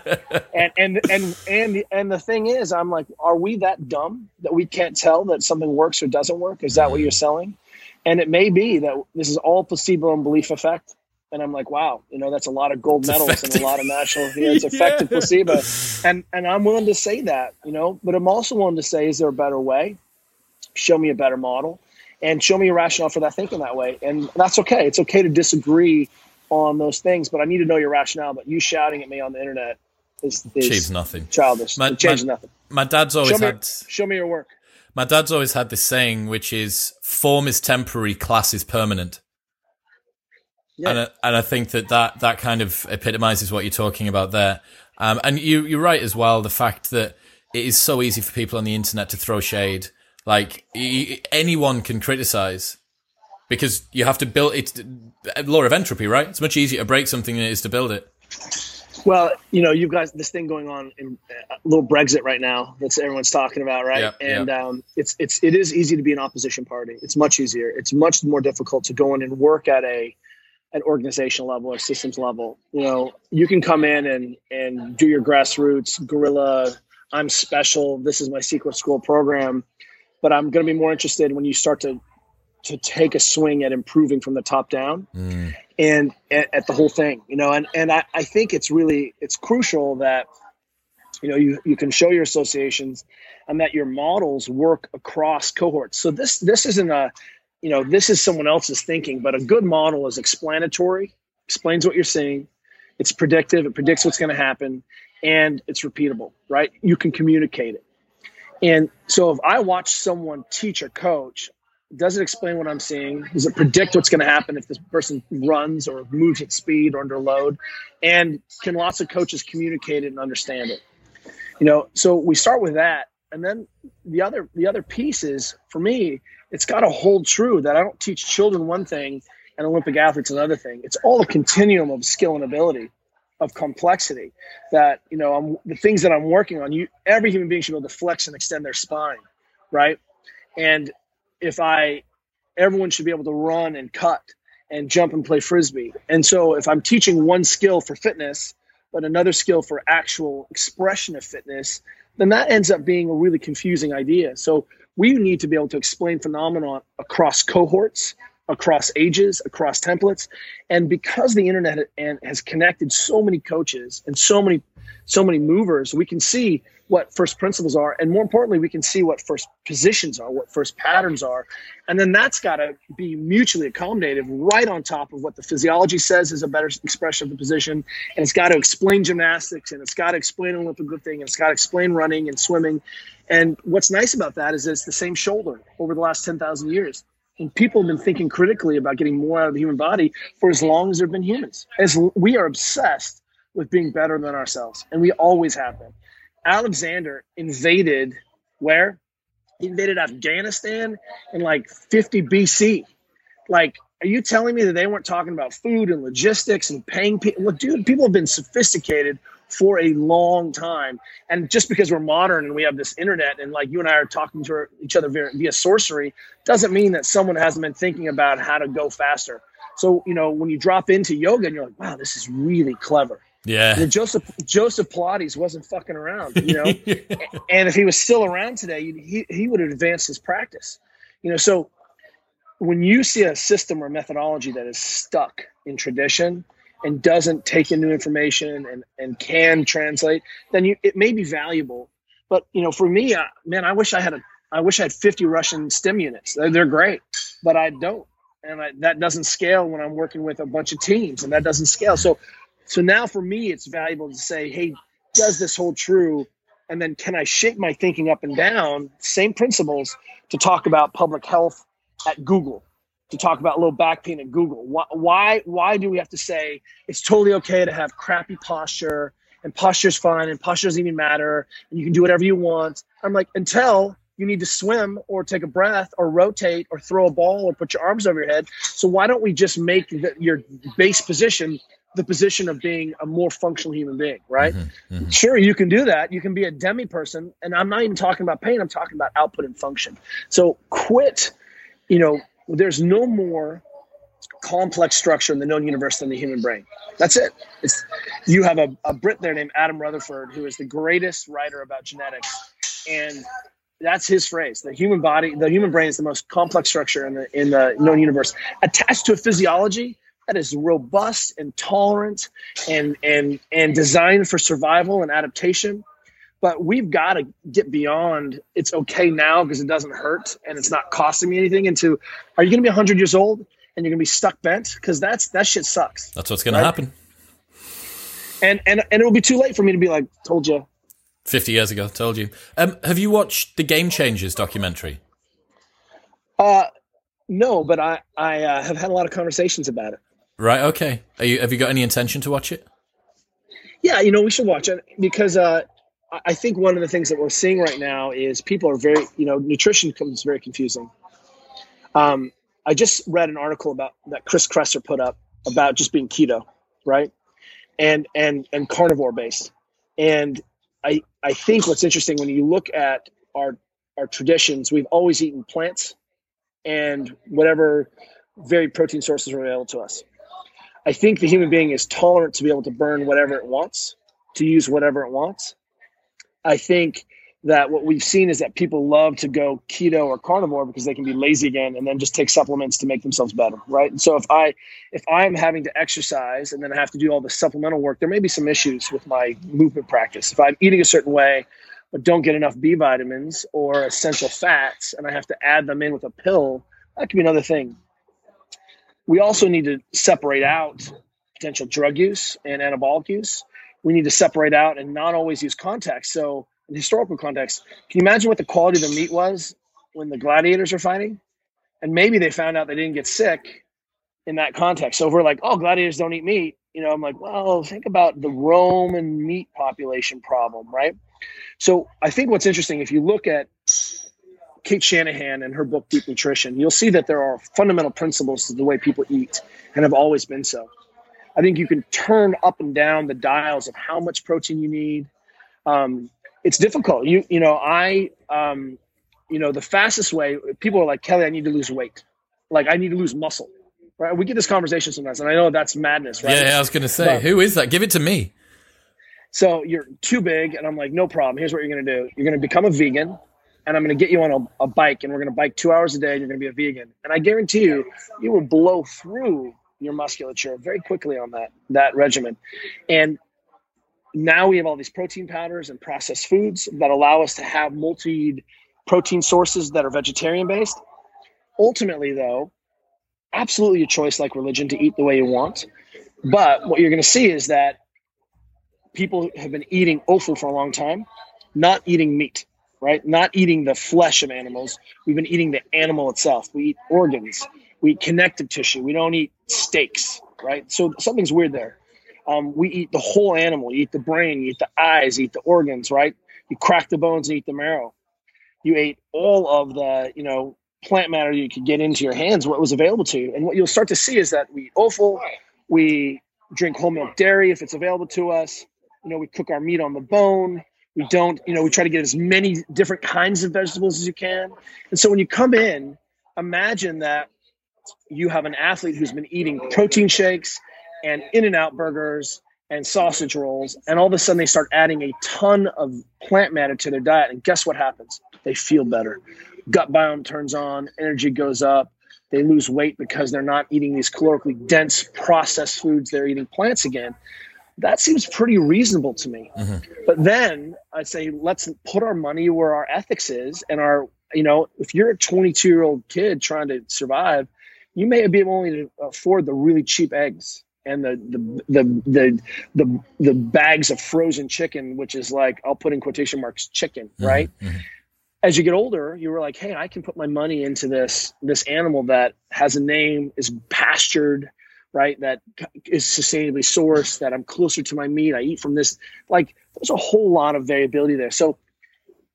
Speaker 2: and and and and the, and the thing is, I'm like, are we that dumb that we can't tell that something works or doesn't work? Is that what you're selling? And it may be that this is all placebo and belief effect. And I'm like, wow, you know, that's a lot of gold medals and a lot of national. You <laughs> know, it's effective yeah. placebo, and and I'm willing to say that, you know, but I'm also willing to say, is there a better way? Show me a better model and show me a rationale for that thinking that way. And that's okay. It's okay to disagree on those things, but I need to know your rationale. But you shouting at me on the internet is, is
Speaker 1: achieves nothing.
Speaker 2: Childish. My, it changes
Speaker 1: my,
Speaker 2: nothing.
Speaker 1: My dad's always
Speaker 2: show
Speaker 1: had.
Speaker 2: Show me your work.
Speaker 1: My dad's always had this saying, which is "form is temporary, class is permanent." Yeah. And I, and I think that, that that kind of epitomizes what you're talking about there. Um, and you you're right as well. The fact that it is so easy for people on the internet to throw shade like anyone can criticize, because you have to build it. Law of entropy, right? It's much easier to break something than it is to build it.
Speaker 2: Well, you know, you've got this thing going on in a uh, little Brexit right now that's everyone's talking about, right?
Speaker 1: Yeah,
Speaker 2: and
Speaker 1: yeah.
Speaker 2: Um, it's it's it is easy to be an opposition party. It's much easier. It's much more difficult to go in and work at a an organizational level or systems level. You know, you can come in and and do your grassroots guerrilla. I'm special. This is my secret school program, but I'm going to be more interested when you start to to take a swing at improving from the top down
Speaker 1: Mm.
Speaker 2: and at, at the whole thing you know and and I, I think it's really it's crucial that you know you, you can show your associations and that your models work across cohorts. So this this isn't a you know this is someone else's thinking but a good model is explanatory explains what you're seeing it's predictive it predicts what's going to happen and it's repeatable right? You can communicate it. And so if i watch someone teach a coach does it explain what I'm seeing? Does it predict what's going to happen if this person runs or moves at speed or under load? And can lots of coaches communicate it and understand it? You know, so we start with that, and then the other the other piece is for me, it's got to hold true that I don't teach children one thing and Olympic athletes another thing. It's all a continuum of skill and ability, of complexity. That you know, I'm the things that I'm working on. You every human being should be able to flex and extend their spine, right? And if I, everyone should be able to run and cut and jump and play frisbee. And so if I'm teaching one skill for fitness, but another skill for actual expression of fitness, then that ends up being a really confusing idea. So we need to be able to explain phenomenon across cohorts, across ages, across templates. And because the internet has connected so many coaches and so many so many movers, we can see what first principles are. And more importantly, we can see what first positions are, what first patterns are. And then that's got to be mutually accommodative right on top of what the physiology says is a better expression of the position. And it's got to explain gymnastics and it's got to explain Olympic lifting and it's got to explain running and swimming. And what's nice about that is it's the same shoulder over the last 10,000 years. And people have been thinking critically about getting more out of the human body for as long as there have been humans. As we are obsessed with being better than ourselves, and we always have been. Alexander invaded where? He invaded Afghanistan in like 50 BC. Like, are you telling me that they weren't talking about food and logistics and paying people? Well, dude, people have been sophisticated for a long time. And just because we're modern and we have this internet and like you and I are talking to each other via, via sorcery doesn't mean that someone hasn't been thinking about how to go faster. So, you know, when you drop into yoga and you're like, wow, this is really clever.
Speaker 1: Yeah.
Speaker 2: And Joseph Joseph Pilates wasn't fucking around, you know. <laughs> and if he was still around today, he he would have advanced his practice, you know. So when you see a system or methodology that is stuck in tradition and doesn't take in new information and and can translate, then you it may be valuable. But you know, for me, I, man, I wish I had a I wish I had 50 Russian stim units. They're, they're great, but I don't, and I, that doesn't scale when I'm working with a bunch of teams, and that doesn't scale. So so now for me, it's valuable to say, hey, does this hold true? And then can I shape my thinking up and down, same principles, to talk about public health at Google, to talk about low back pain at Google? Why, why, why do we have to say it's totally okay to have crappy posture and posture's fine and posture doesn't even matter and you can do whatever you want? I'm like, until you need to swim or take a breath or rotate or throw a ball or put your arms over your head. So why don't we just make the, your base position the position of being a more functional human being, right?
Speaker 1: Mm-hmm, mm-hmm.
Speaker 2: Sure, you can do that. You can be a demi person. And I'm not even talking about pain, I'm talking about output and function. So quit, you know, there's no more complex structure in the known universe than the human brain. That's it. It's, you have a, a Brit there named Adam Rutherford, who is the greatest writer about genetics. And that's his phrase. The human body, the human brain is the most complex structure in the in the known universe. Attached to a physiology that is robust and tolerant and and and designed for survival and adaptation. But we've got to get beyond it's okay now because it doesn't hurt and it's not costing me anything into are you going to be 100 years old and you're going to be stuck bent? Because that's that shit sucks.
Speaker 1: That's what's going right? to happen.
Speaker 2: And and and it'll be too late for me to be like told you
Speaker 1: 50 years ago told you. Um, have you watched the game changers documentary?
Speaker 2: Uh no but i i uh, have had a lot of conversations about it
Speaker 1: Right. Okay. You, have you got any intention to watch it?
Speaker 2: Yeah, you know, we should watch it because uh, I think one of the things that we're seeing right now is people are very, you know, nutrition becomes very confusing. Um, I just read an article about that Chris Kresser put up about just being keto, right? And and and carnivore based. And I I think what's interesting when you look at our our traditions, we've always eaten plants and whatever varied protein sources are available to us. I think the human being is tolerant to be able to burn whatever it wants, to use whatever it wants. I think that what we've seen is that people love to go keto or carnivore because they can be lazy again and then just take supplements to make themselves better right? And so if i if i'm having to exercise and then i have to do all the supplemental work there may be some issues with my movement practice. If i'm eating a certain way but don't get enough b vitamins or essential fats and i have to add them in with a pill that could be another thing we also need to separate out potential drug use and anabolic use we need to separate out and not always use context so in historical context, can you imagine what the quality of the meat was when the gladiators are fighting? And maybe they found out they didn't get sick in that context. So if we're like, oh, gladiators don't eat meat, you know, I'm like, well, think about the Roman meat population problem, right? So I think what's interesting, if you look at Cate Shanahan and her book Deep Nutrition, you'll see that there are fundamental principles to the way people eat and have always been so. I think you can turn up and down the dials of how much protein you need, um, it's difficult. You you know I um, you know the fastest way people are like Kelly, I need to lose weight, like I need to lose muscle. Right? We get this conversation sometimes, and I know that's madness, right?
Speaker 1: Yeah, I was going to say, but, who is that? Give it to me.
Speaker 2: So you're too big, and I'm like, no problem. Here's what you're going to do: you're going to become a vegan, and I'm going to get you on a, a bike, and we're going to bike two hours a day, and you're going to be a vegan. And I guarantee you, you will blow through your musculature very quickly on that that regimen. And now we have all these protein powders and processed foods that allow us to have multi protein sources that are vegetarian based. Ultimately, though, absolutely a choice like religion to eat the way you want. But what you're going to see is that people have been eating offal for a long time, not eating meat, right? Not eating the flesh of animals. We've been eating the animal itself. We eat organs, we eat connective tissue. We don't eat steaks, right? So something's weird there. Um, we eat the whole animal. You eat the brain, you eat the eyes, you eat the organs, right? You crack the bones and eat the marrow. You ate all of the, you know, plant matter you could get into your hands, what was available to you. And what you'll start to see is that we eat offal, we drink whole milk dairy if it's available to us. You know, we cook our meat on the bone. We don't, you know, we try to get as many different kinds of vegetables as you can. And so when you come in, imagine that you have an athlete who's been eating protein shakes and In-N-Out burgers and sausage rolls and all of a sudden they start adding a ton of plant matter to their diet and guess what happens? They feel better. Gut biome turns on energy goes up they lose weight because they're not eating these calorically dense processed foods they're eating plants again that seems pretty reasonable to me mm-hmm. but then i'd say let's put our money where our ethics is and our you know if you're a 22 year old kid trying to survive you may be able to afford the really cheap eggs and the the the the the, the bags of frozen chicken, which is like I'll put in quotation marks chicken, mm-hmm, right? Mm-hmm. As you get older, you were like, hey, I can put my money into this this animal that has a name, is pastured, right? That is sustainably sourced. That I'm closer to my meat. I eat from this. Like, there's a whole lot of variability there. So,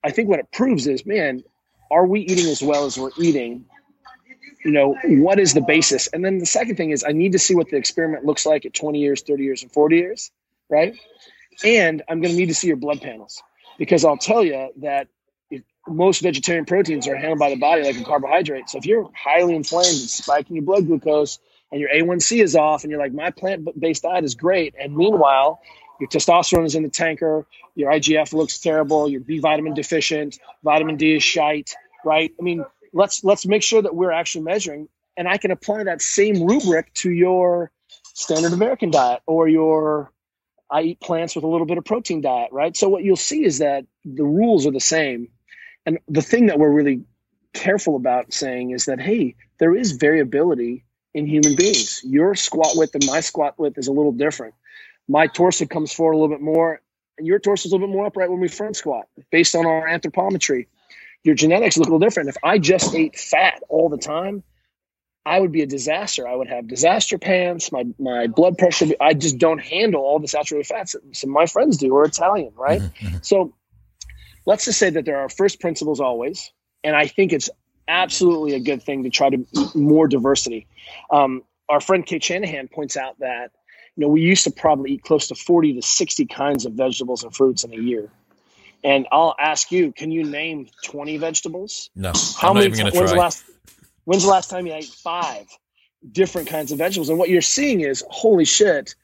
Speaker 2: I think what it proves is, man, are we eating as well as we're eating? you know, what is the basis? And then the second thing is I need to see what the experiment looks like at 20 years, 30 years, and 40 years, right? And I'm going to need to see your blood panels because I'll tell you that most vegetarian proteins are handled by the body like a carbohydrate. So if you're highly inflamed and spiking your blood glucose and your A1C is off and you're like, my plant based diet is great. And meanwhile, your testosterone is in the tanker, your IGF looks terrible, you're B vitamin deficient, vitamin D is shite, right? I mean, let's let's make sure that we're actually measuring and i can apply that same rubric to your standard american diet or your i eat plants with a little bit of protein diet right so what you'll see is that the rules are the same and the thing that we're really careful about saying is that hey there is variability in human beings your squat width and my squat width is a little different my torso comes forward a little bit more and your torso is a little bit more upright when we front squat based on our anthropometry your genetics look a little different. If I just ate fat all the time, I would be a disaster. I would have disaster pants. My my blood pressure. I just don't handle all the saturated fats that some of my friends do. Or Italian, right? Mm-hmm, mm-hmm. So let's just say that there are first principles always, and I think it's absolutely a good thing to try to more diversity. Um, our friend Cate Shanahan points out that you know we used to probably eat close to 40 to 60 kinds of vegetables and fruits in a year. And I'll ask you, can you name 20 vegetables?
Speaker 1: No.
Speaker 2: How
Speaker 1: I'm
Speaker 2: many
Speaker 1: even
Speaker 2: when's the last when's the last time you ate five different kinds of vegetables? And what you're seeing is holy shit,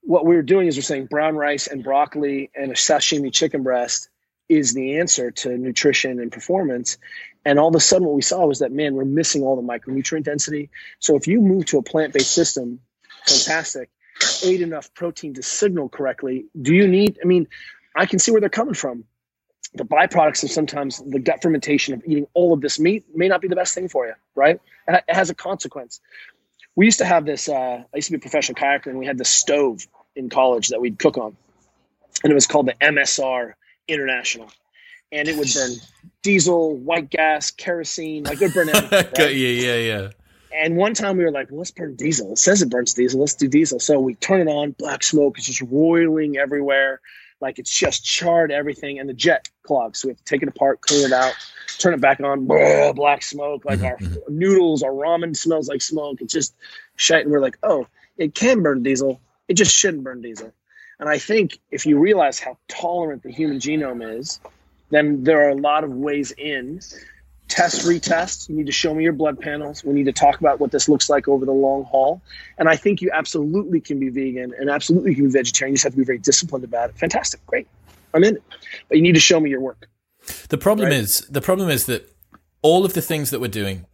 Speaker 2: what we're doing is we're saying brown rice and broccoli and a sashimi chicken breast is the answer to nutrition and performance. And all of a sudden, what we saw was that man, we're missing all the micronutrient density. So if you move to a plant based system, fantastic. Ate enough protein to signal correctly. Do you need? I mean, I can see where they're coming from. The byproducts of sometimes the gut fermentation of eating all of this meat may not be the best thing for you, right? It it has a consequence. We used to have this. Uh, I used to be a professional kayaker, and we had this stove in college that we'd cook on, and it was called the MSR International, and it would burn <laughs> diesel, white gas, kerosene, like it would burn everything. <laughs> Right?
Speaker 1: you, yeah, yeah.
Speaker 2: And one time we were like, well, let's burn diesel. It says it burns diesel. Let's do diesel. So we turn it on, black smoke is just roiling everywhere. Like it's just charred everything. And the jet clogs. So we have to take it apart, clean it out, turn it back on, blah, black smoke. Like our mm-hmm. <laughs> noodles, our ramen smells like smoke. It's just shit. And we're like, oh, it can burn diesel. It just shouldn't burn diesel. And I think if you realize how tolerant the human genome is, then there are a lot of ways in. Test retest. You need to show me your blood panels. We need to talk about what this looks like over the long haul. And i think you absolutely can be vegan and absolutely can be vegetarian. You just have to be very disciplined about it. Fantastic. Great. I'm in. It but you need to show me your work.
Speaker 1: The problem
Speaker 2: Right.
Speaker 1: is the problem is that all of the things that we're doing,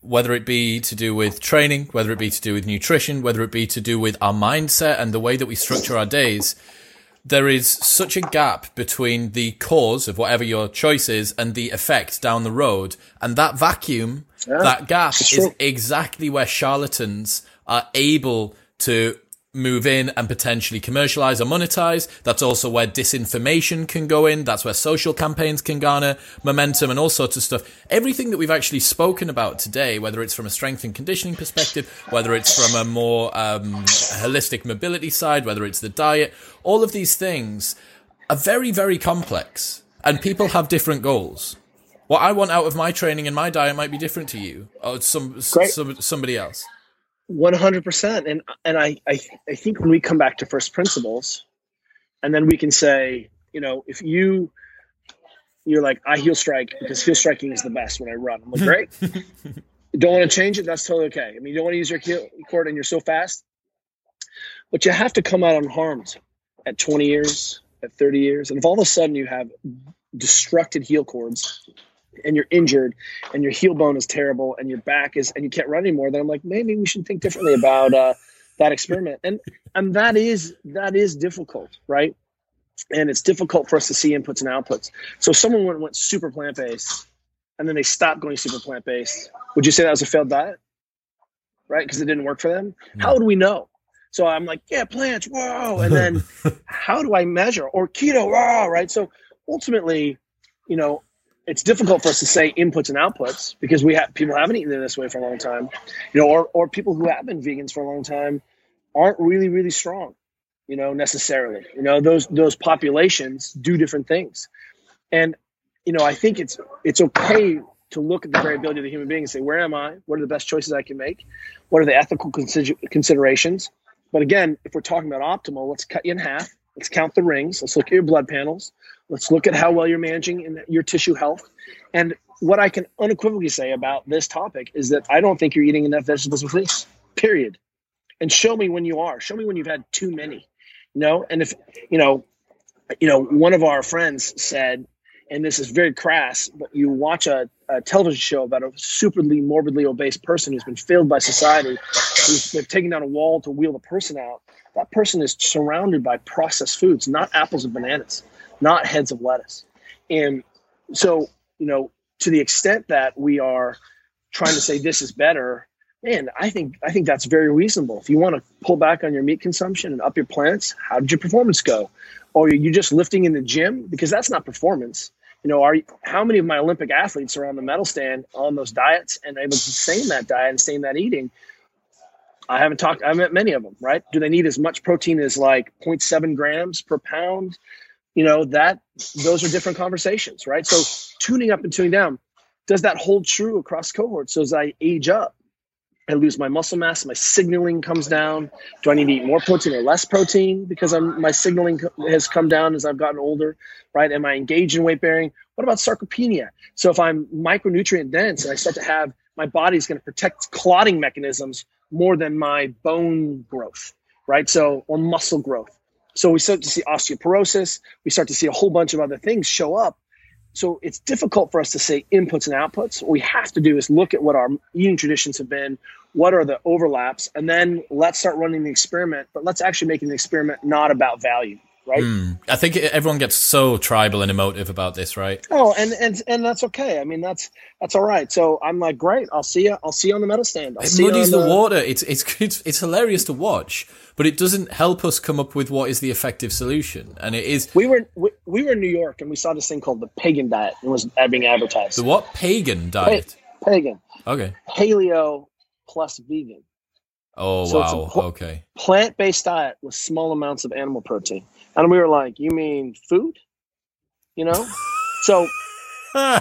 Speaker 1: whether it be to do with training, whether it be to do with nutrition, whether it be to do with our mindset and the way that we structure our days, there is such a gap between the cause of whatever your choice is and the effect down the road. And that vacuum,
Speaker 2: Yeah,
Speaker 1: that gap is exactly where charlatans are able to move in and potentially commercialize or monetize. That's also where disinformation can go in. That's where social campaigns can garner momentum and all sorts of stuff. Everything that we've actually spoken about today, whether it's from a strength and conditioning perspective, whether it's from a more um, holistic mobility side, whether it's the diet, all of these things are very, very complex and people have different goals. What I want out of my training and my diet might be different to you or some,
Speaker 2: Great.
Speaker 1: some somebody else.
Speaker 2: 100% and and I, I i think when we come back to first principles and then we can say you know if you you're like i heel strike because heel striking is the best when i run. I'm like great. <laughs> Don't want to change it? That's totally okay. I mean you don't want to use your heel cord and you're so fast. But you have to come out unharmed at 20 years at 30 years and if all of a sudden you have destructed heel cords and you're injured and your heel bone is terrible and your back is and you can't run anymore then i'm like maybe we should think differently about uh, that experiment. And and that is that is difficult right? And it's difficult for us to see inputs and outputs. So someone went, went super plant-based and then they stopped going super plant-based would you say that was a failed diet? Right? Because it didn't work for them? How would we know? So i'm like yeah plants whoa and then <laughs> how do i measure? Or keto whoa right? So ultimately you know it's difficult for us to say inputs and outputs because we have people haven't eaten it this way for a long time, you know, or or people who have been vegans for a long time aren't really really strong, you know, necessarily. You know, those those populations do different things, and you know, I think it's it's okay to look at the variability of the human being and say, where am I? What are the best choices I can make? What are the ethical consider- considerations? But again, if we're talking about optimal, let's cut you in half. Let's count the rings. Let's look at your blood panels. Let's look at how well you're managing in your tissue health. And what I can unequivocally say about this topic is that I don't think you're eating enough vegetables with leaves. Period. And show me when you are. Show me when you've had too many. You know, and if you know, you know, one of our friends said, and this is very crass, but you watch a, a television show about a superly morbidly obese person who's been failed by society, who's they've taken down a wall to wheel the person out. That person is surrounded by processed foods, not apples and bananas, not heads of lettuce. And so, you know, to the extent that we are trying to say this is better, man, I think I think that's very reasonable. If you want to pull back on your meat consumption and up your plants, how did your performance go? Or are you just lifting in the gym? Because that's not performance. You know, are how many of my Olympic athletes are on the medal stand on those diets and able to sustain that diet and sustain that eating? I haven't talked. I've met many of them. Right? Do they need as much protein as like 0.7 grams per pound? You know that those are different conversations, right? So tuning up and tuning down. does that hold true across cohorts? So as I age up, I lose my muscle mass, my signaling comes down. Do I need to eat more protein or less protein because I'm, my signaling has come down as I've gotten older, right? Am I engaged in weight bearing? What about sarcopenia? So if I'm micronutrient dense and I start to have my body's going to protect clotting mechanisms more than my bone growth, right? So or muscle growth. So we start to see osteoporosis. We start to see a whole bunch of other things show up so it's difficult for us to say inputs and outputs. What we have to do is look at what our eating traditions have been, what are the overlaps, and then let's start running the experiment. But let's actually make an experiment not about value right? Mm.
Speaker 1: I think everyone gets so tribal and emotive about this, right?
Speaker 2: Oh, and and and that's okay. I mean, that's that's all right. So I'm like, great. I'll see you. I'll see you on the medal stand. I'll
Speaker 1: it muddies the, the, water. It's, it's <laughs> it's it's hilarious to watch, but it doesn't help us come up with what is the effective solution. And it is.
Speaker 2: We were we, we were in New York and we saw this thing called the pegan diet. And it was being advertised.
Speaker 1: The what pegan diet?
Speaker 2: Pa- pegan.
Speaker 1: Okay.
Speaker 2: Paleo plus vegan.
Speaker 1: Oh so wow! Pl- okay.
Speaker 2: Plant-based diet with small amounts of animal protein. And we were like, You mean food? You know? so <laughs>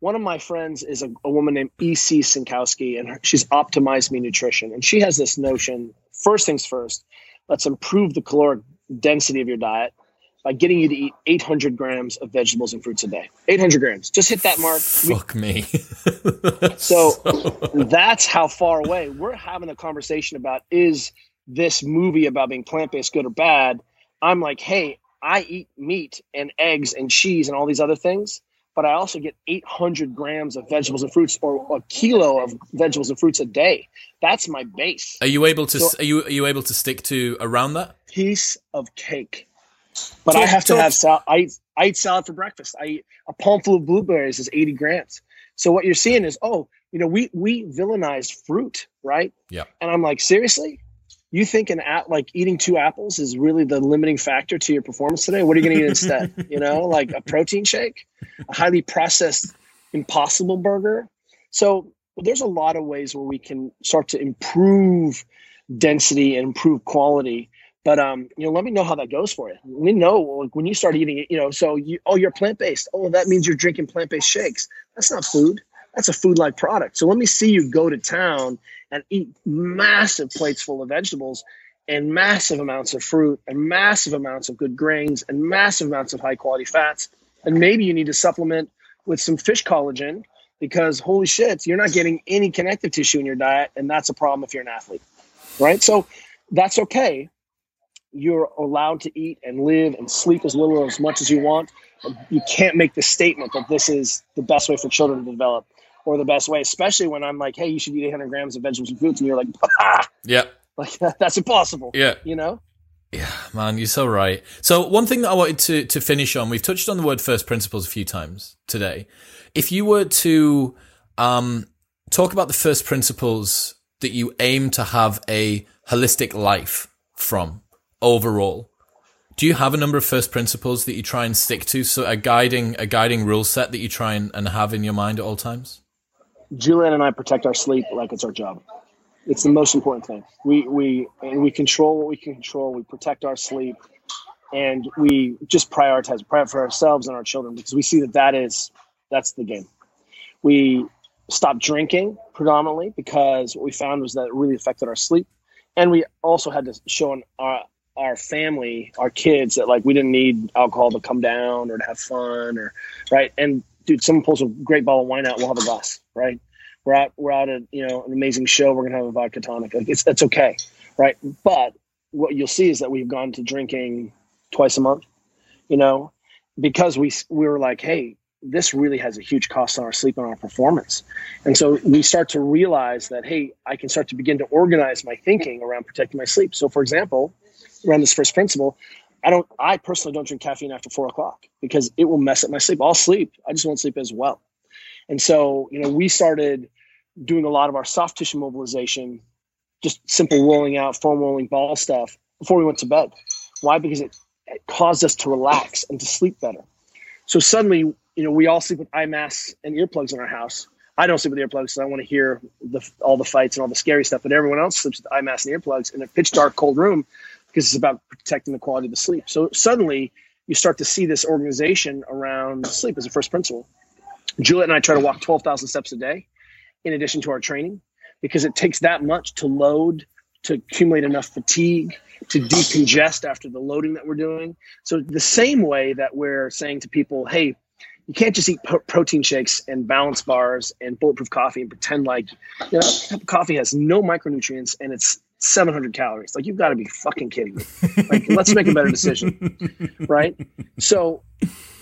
Speaker 2: one of my friends is a, a woman named EC Synkowski, and her, she's OptimizeMe Nutrition. And she has this notion first things first, let's improve the caloric density of your diet by getting you to eat 800 grams of vegetables and fruits a day. 800 grams. Just hit that mark.
Speaker 1: Fuck we, me. <laughs>
Speaker 2: so <laughs> that's how far away we're having a conversation about is this movie about being plant based good or bad? I'm like, hey, I eat meat and eggs and cheese and all these other things, but I also get 800 grams of vegetables and fruits or a kilo of vegetables and fruits a day. That's my base.
Speaker 1: Are you able to? So, are you are you able to stick to around that
Speaker 2: piece of cake? But talk, I have to talk. have salad. I eat, I eat salad for breakfast. I eat a palm full of blueberries is 80 grams. So what you're seeing is, oh, you know, we we villainized fruit, right?
Speaker 1: Yeah.
Speaker 2: And I'm like, seriously? You think an app like eating two apples is really the limiting factor to your performance today? What are you going to eat instead? <laughs> you know, like a protein shake, a highly processed impossible burger. So there's a lot of ways where we can start to improve density and improve quality. But um, you know, let me know how that goes for you. We know like, when you start eating it, you know, so you oh you're plant based. Oh, that means you're drinking plant based shakes. That's not food. That's a food like product. So let me see you go to town and eat massive plates full of vegetables and massive amounts of fruit and massive amounts of good grains and massive amounts of high quality fats. And maybe you need to supplement with some fish collagen because holy shit, you're not getting any connective tissue in your diet. And that's a problem if you're an athlete, right? So that's okay. You're allowed to eat and live and sleep as little or as much as you want. You can't make the statement that this is the best way for children to develop or the best way, especially when I'm like, hey, you should eat 800 grams of vegetables and fruits. And you're like, ah!
Speaker 1: yeah,
Speaker 2: like <laughs> that's impossible.
Speaker 1: Yeah.
Speaker 2: You know?
Speaker 1: Yeah, man, you're so right. So one thing that I wanted to, to finish on, we've touched on the word first principles a few times today. If you were to, um, talk about the first principles that you aim to have a holistic life from overall, do you have a number of first principles that you try and stick to? So a guiding, a guiding rule set that you try and, and have in your mind at all times?
Speaker 2: Juliet and I protect our sleep like it's our job. It's the most important thing. We we and we control what we can control. We protect our sleep, and we just prioritize for ourselves and our children because we see that that is that's the game. We stopped drinking predominantly because what we found was that it really affected our sleep, and we also had to show our our family, our kids, that like we didn't need alcohol to come down or to have fun or right. And dude, someone pulls a great bottle of wine out, we'll have a glass, right? We're out, we're out at you know an amazing show. We're gonna have a vodka tonic. Like it's that's okay, right? But what you'll see is that we've gone to drinking twice a month, you know, because we we were like, hey, this really has a huge cost on our sleep and our performance. And so we start to realize that, hey, I can start to begin to organize my thinking around protecting my sleep. So, for example, around this first principle, I don't. I personally don't drink caffeine after four o'clock because it will mess up my sleep. I'll sleep. I just won't sleep as well. And so, you know, we started doing a lot of our soft tissue mobilization, just simple rolling out, foam rolling ball stuff before we went to bed. Why? Because it, it caused us to relax and to sleep better. So suddenly, you know, we all sleep with eye masks and earplugs in our house. I don't sleep with earplugs because I want to hear the, all the fights and all the scary stuff. But everyone else sleeps with eye masks and earplugs in a pitch dark, cold room because it's about protecting the quality of the sleep. So suddenly you start to see this organization around sleep as a first principle. Juliet and I try to walk 12,000 steps a day in addition to our training because it takes that much to load, to accumulate enough fatigue, to decongest after the loading that we're doing. So, the same way that we're saying to people, hey, you can't just eat protein shakes and balance bars and bulletproof coffee and pretend like you know coffee has no micronutrients and it's 700 calories. Like you've got to be fucking kidding me. Like let's make a better decision, <laughs> right? So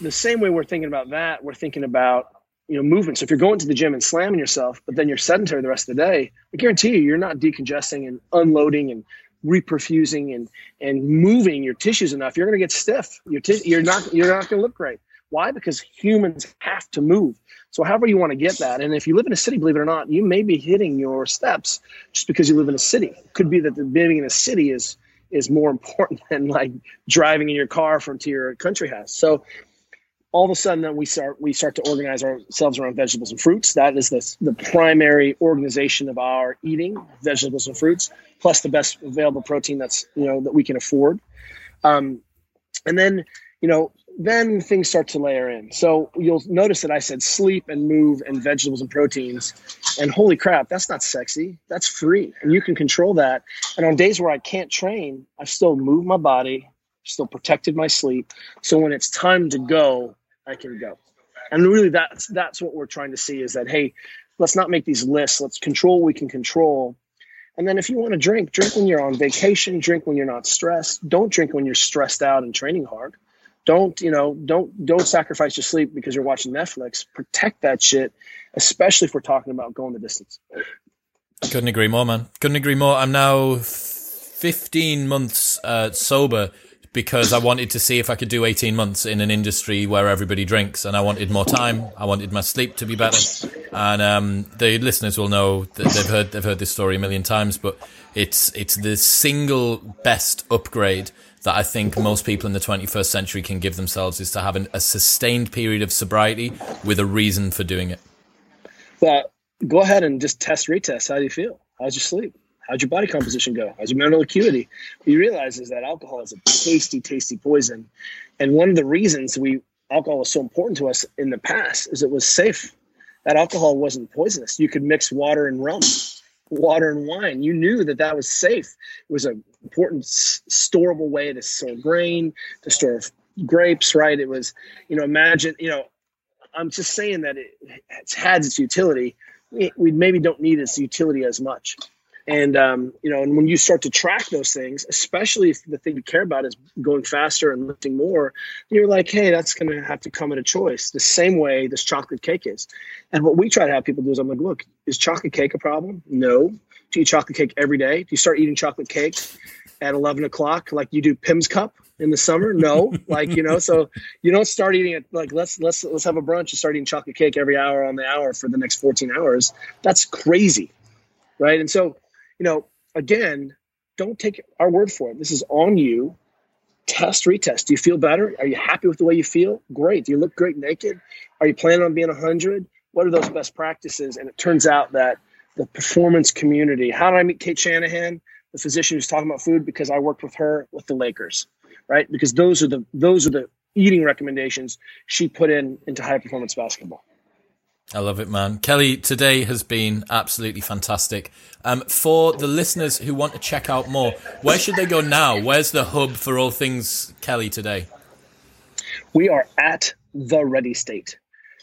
Speaker 2: the same way we're thinking about that, we're thinking about you know movement. So if you're going to the gym and slamming yourself, but then you're sedentary the rest of the day, I guarantee you, you're not decongesting and unloading and reperfusing and and moving your tissues enough. You're going to get stiff. Your t- you're not you're not going to look great. Why? Because humans have to move. So, however you want to get that, and if you live in a city, believe it or not, you may be hitting your steps just because you live in a city. It could be that living in a city is is more <laughs> important than like driving in your car from to your country house. So, all of a sudden, then we start we start to organize ourselves around vegetables and fruits. That is the the primary organization of our eating: vegetables and fruits, plus the best available protein that's you know that we can afford. Um, and then you know then things start to layer in. So you'll notice that I said sleep and move and vegetables and proteins. And holy crap, that's not sexy. That's free. And you can control that. And on days where I can't train, I still move my body, still protected my sleep. So when it's time to go, I can go. And really that's that's what we're trying to see is that hey, let's not make these lists. Let's control what we can control. And then if you want to drink, drink when you're on vacation, drink when you're not stressed. Don't drink when you're stressed out and training hard don't you know don't don't sacrifice your sleep because you're watching netflix protect that shit especially if we're talking about going the distance
Speaker 1: couldn't agree more man couldn't agree more i'm now 15 months uh, sober because I wanted to see if I could do 18 months in an industry where everybody drinks and I wanted more time. I wanted my sleep to be better. And um, the listeners will know that they've heard they've heard this story a million times, but it's it's the single best upgrade that I think most people in the 21st century can give themselves is to have an, a sustained period of sobriety with a reason for doing it.
Speaker 2: Well, go ahead and just test retest. How do you feel? How's your sleep? How's your body composition go? How's your mental acuity? What you realize is that alcohol is a tasty, tasty poison. And one of the reasons we alcohol was so important to us in the past is it was safe. That alcohol wasn't poisonous. You could mix water and rum water and wine. You knew that that was safe. It was an important storable way to store grain, to store grapes, right? It was, you know, imagine, you know, I'm just saying that it, has its utility. We, we maybe don't need its utility as much. And um, you know, and when you start to track those things, especially if the thing you care about is going faster and lifting more, you're like, hey, that's going to have to come at a choice. The same way this chocolate cake is. And what we try to have people do is, I'm like, look, is chocolate cake a problem? No. Do you eat chocolate cake every day? Do you start eating chocolate cake at 11 o'clock like you do Pimm's Cup in the summer? No. <laughs> like you know, so you don't start eating it like let's let's let's have a brunch and start eating chocolate cake every hour on the hour for the next 14 hours. That's crazy, right? And so you know, again, don't take our word for it. This is on you. Test, retest. Do you feel better? Are you happy with the way you feel? Great. Do you look great naked? Are you planning on being 100? What are those best practices? And it turns out that the performance community, how did I meet Cate Shanahan, the physician who's talking about food? Because I worked with her with the Lakers, right? Because those are the those are the eating recommendations she put in into high performance basketball.
Speaker 1: I love it, man. Kelly, today has been absolutely fantastic. Um, for the listeners who want to check out more, where should they go now? Where's the hub for all things Kelly today?
Speaker 2: We are at the Ready State,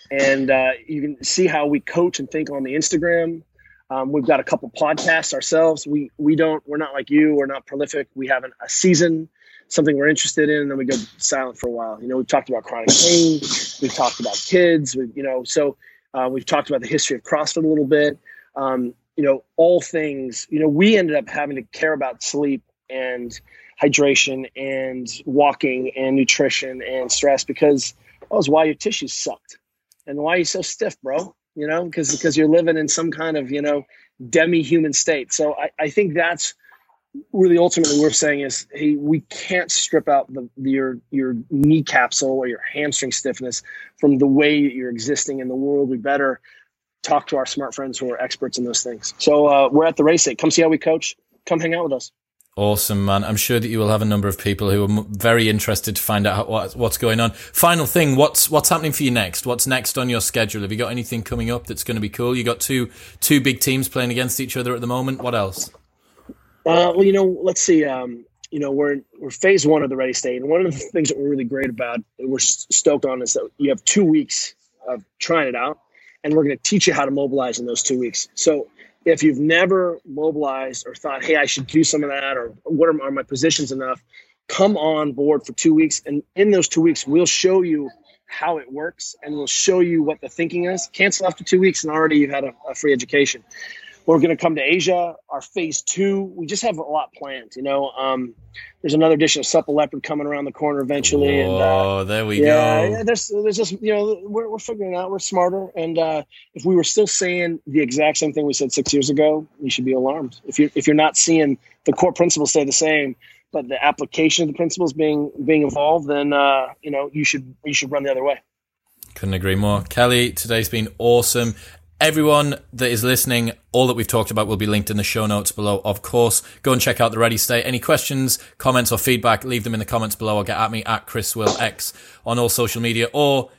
Speaker 2: and uh, you can see how we coach and think on the Instagram. Um, we've got a couple podcasts ourselves. We we don't we're not like you. We're not prolific. We have an, a season, something we're interested in, and then we go silent for a while. You know, we've talked about chronic pain. We've talked about kids. We you know so uh, we've talked about the history of CrossFit a little bit. Um, you know, all things. You know, we ended up having to care about sleep and hydration and walking and nutrition and stress because that was why your tissues sucked and why you're so stiff, bro. You know, because because you're living in some kind of you know demi-human state. So I, I think that's really ultimately we're saying is hey we can't strip out the, your your knee capsule or your hamstring stiffness from the way you're existing in the world we better talk to our smart friends who are experts in those things so uh, we're at the Ready State come see how we coach come hang out with us
Speaker 1: Awesome, man. I'm sure that you will have a number of people who are very interested to find out what, what's going on. Final thing, what's what's happening for you next? What's next on your schedule? Have you got anything coming up that's going to be cool? You got two two big teams playing against each other at the moment. What else?
Speaker 2: Uh, well, you know, let's see. Um, you know, we're we're phase one of the ready state, and one of the things that we're really great about, we're stoked on, is that you have two weeks of trying it out, and we're going to teach you how to mobilize in those two weeks. So if you've never mobilized or thought, hey, I should do some of that, or what are, are my positions enough, come on board for two weeks. And in those two weeks, we'll show you how it works and we'll show you what the thinking is. Cancel after two weeks, and already you've had a, a free education. We're going to come to Asia. Our phase two, we just have a lot planned. You know, um, there's another edition of Supple Leopard coming around the corner eventually.
Speaker 1: Oh, uh, there we
Speaker 2: yeah,
Speaker 1: go.
Speaker 2: Yeah, there's, there's just you know, we're, we're figuring out. We're smarter, and uh, if we were still saying the exact same thing we said six years ago, you should be alarmed. If you if you're not seeing the core principles stay the same, but the application of the principles being being evolved, then uh, you know you should you should run the other way.
Speaker 1: Couldn't agree more. Kelly, today's been awesome. Everyone that is listening, all that we've talked about will be linked in the show notes below, of course. Go and check out the Ready State. Any questions, comments, or feedback, leave them in the comments below or get at me at Chris Will X on all social media or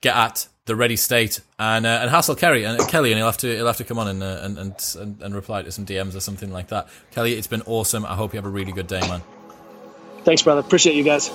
Speaker 1: get at the Ready State and uh, and hassle Kelly and Kelly and he'll have to he'll have to come on and, uh, and, and and reply to some DMs or something like that. Kelly, it's been awesome. I hope you have a really good day, man.
Speaker 2: Thanks, brother. Appreciate you guys.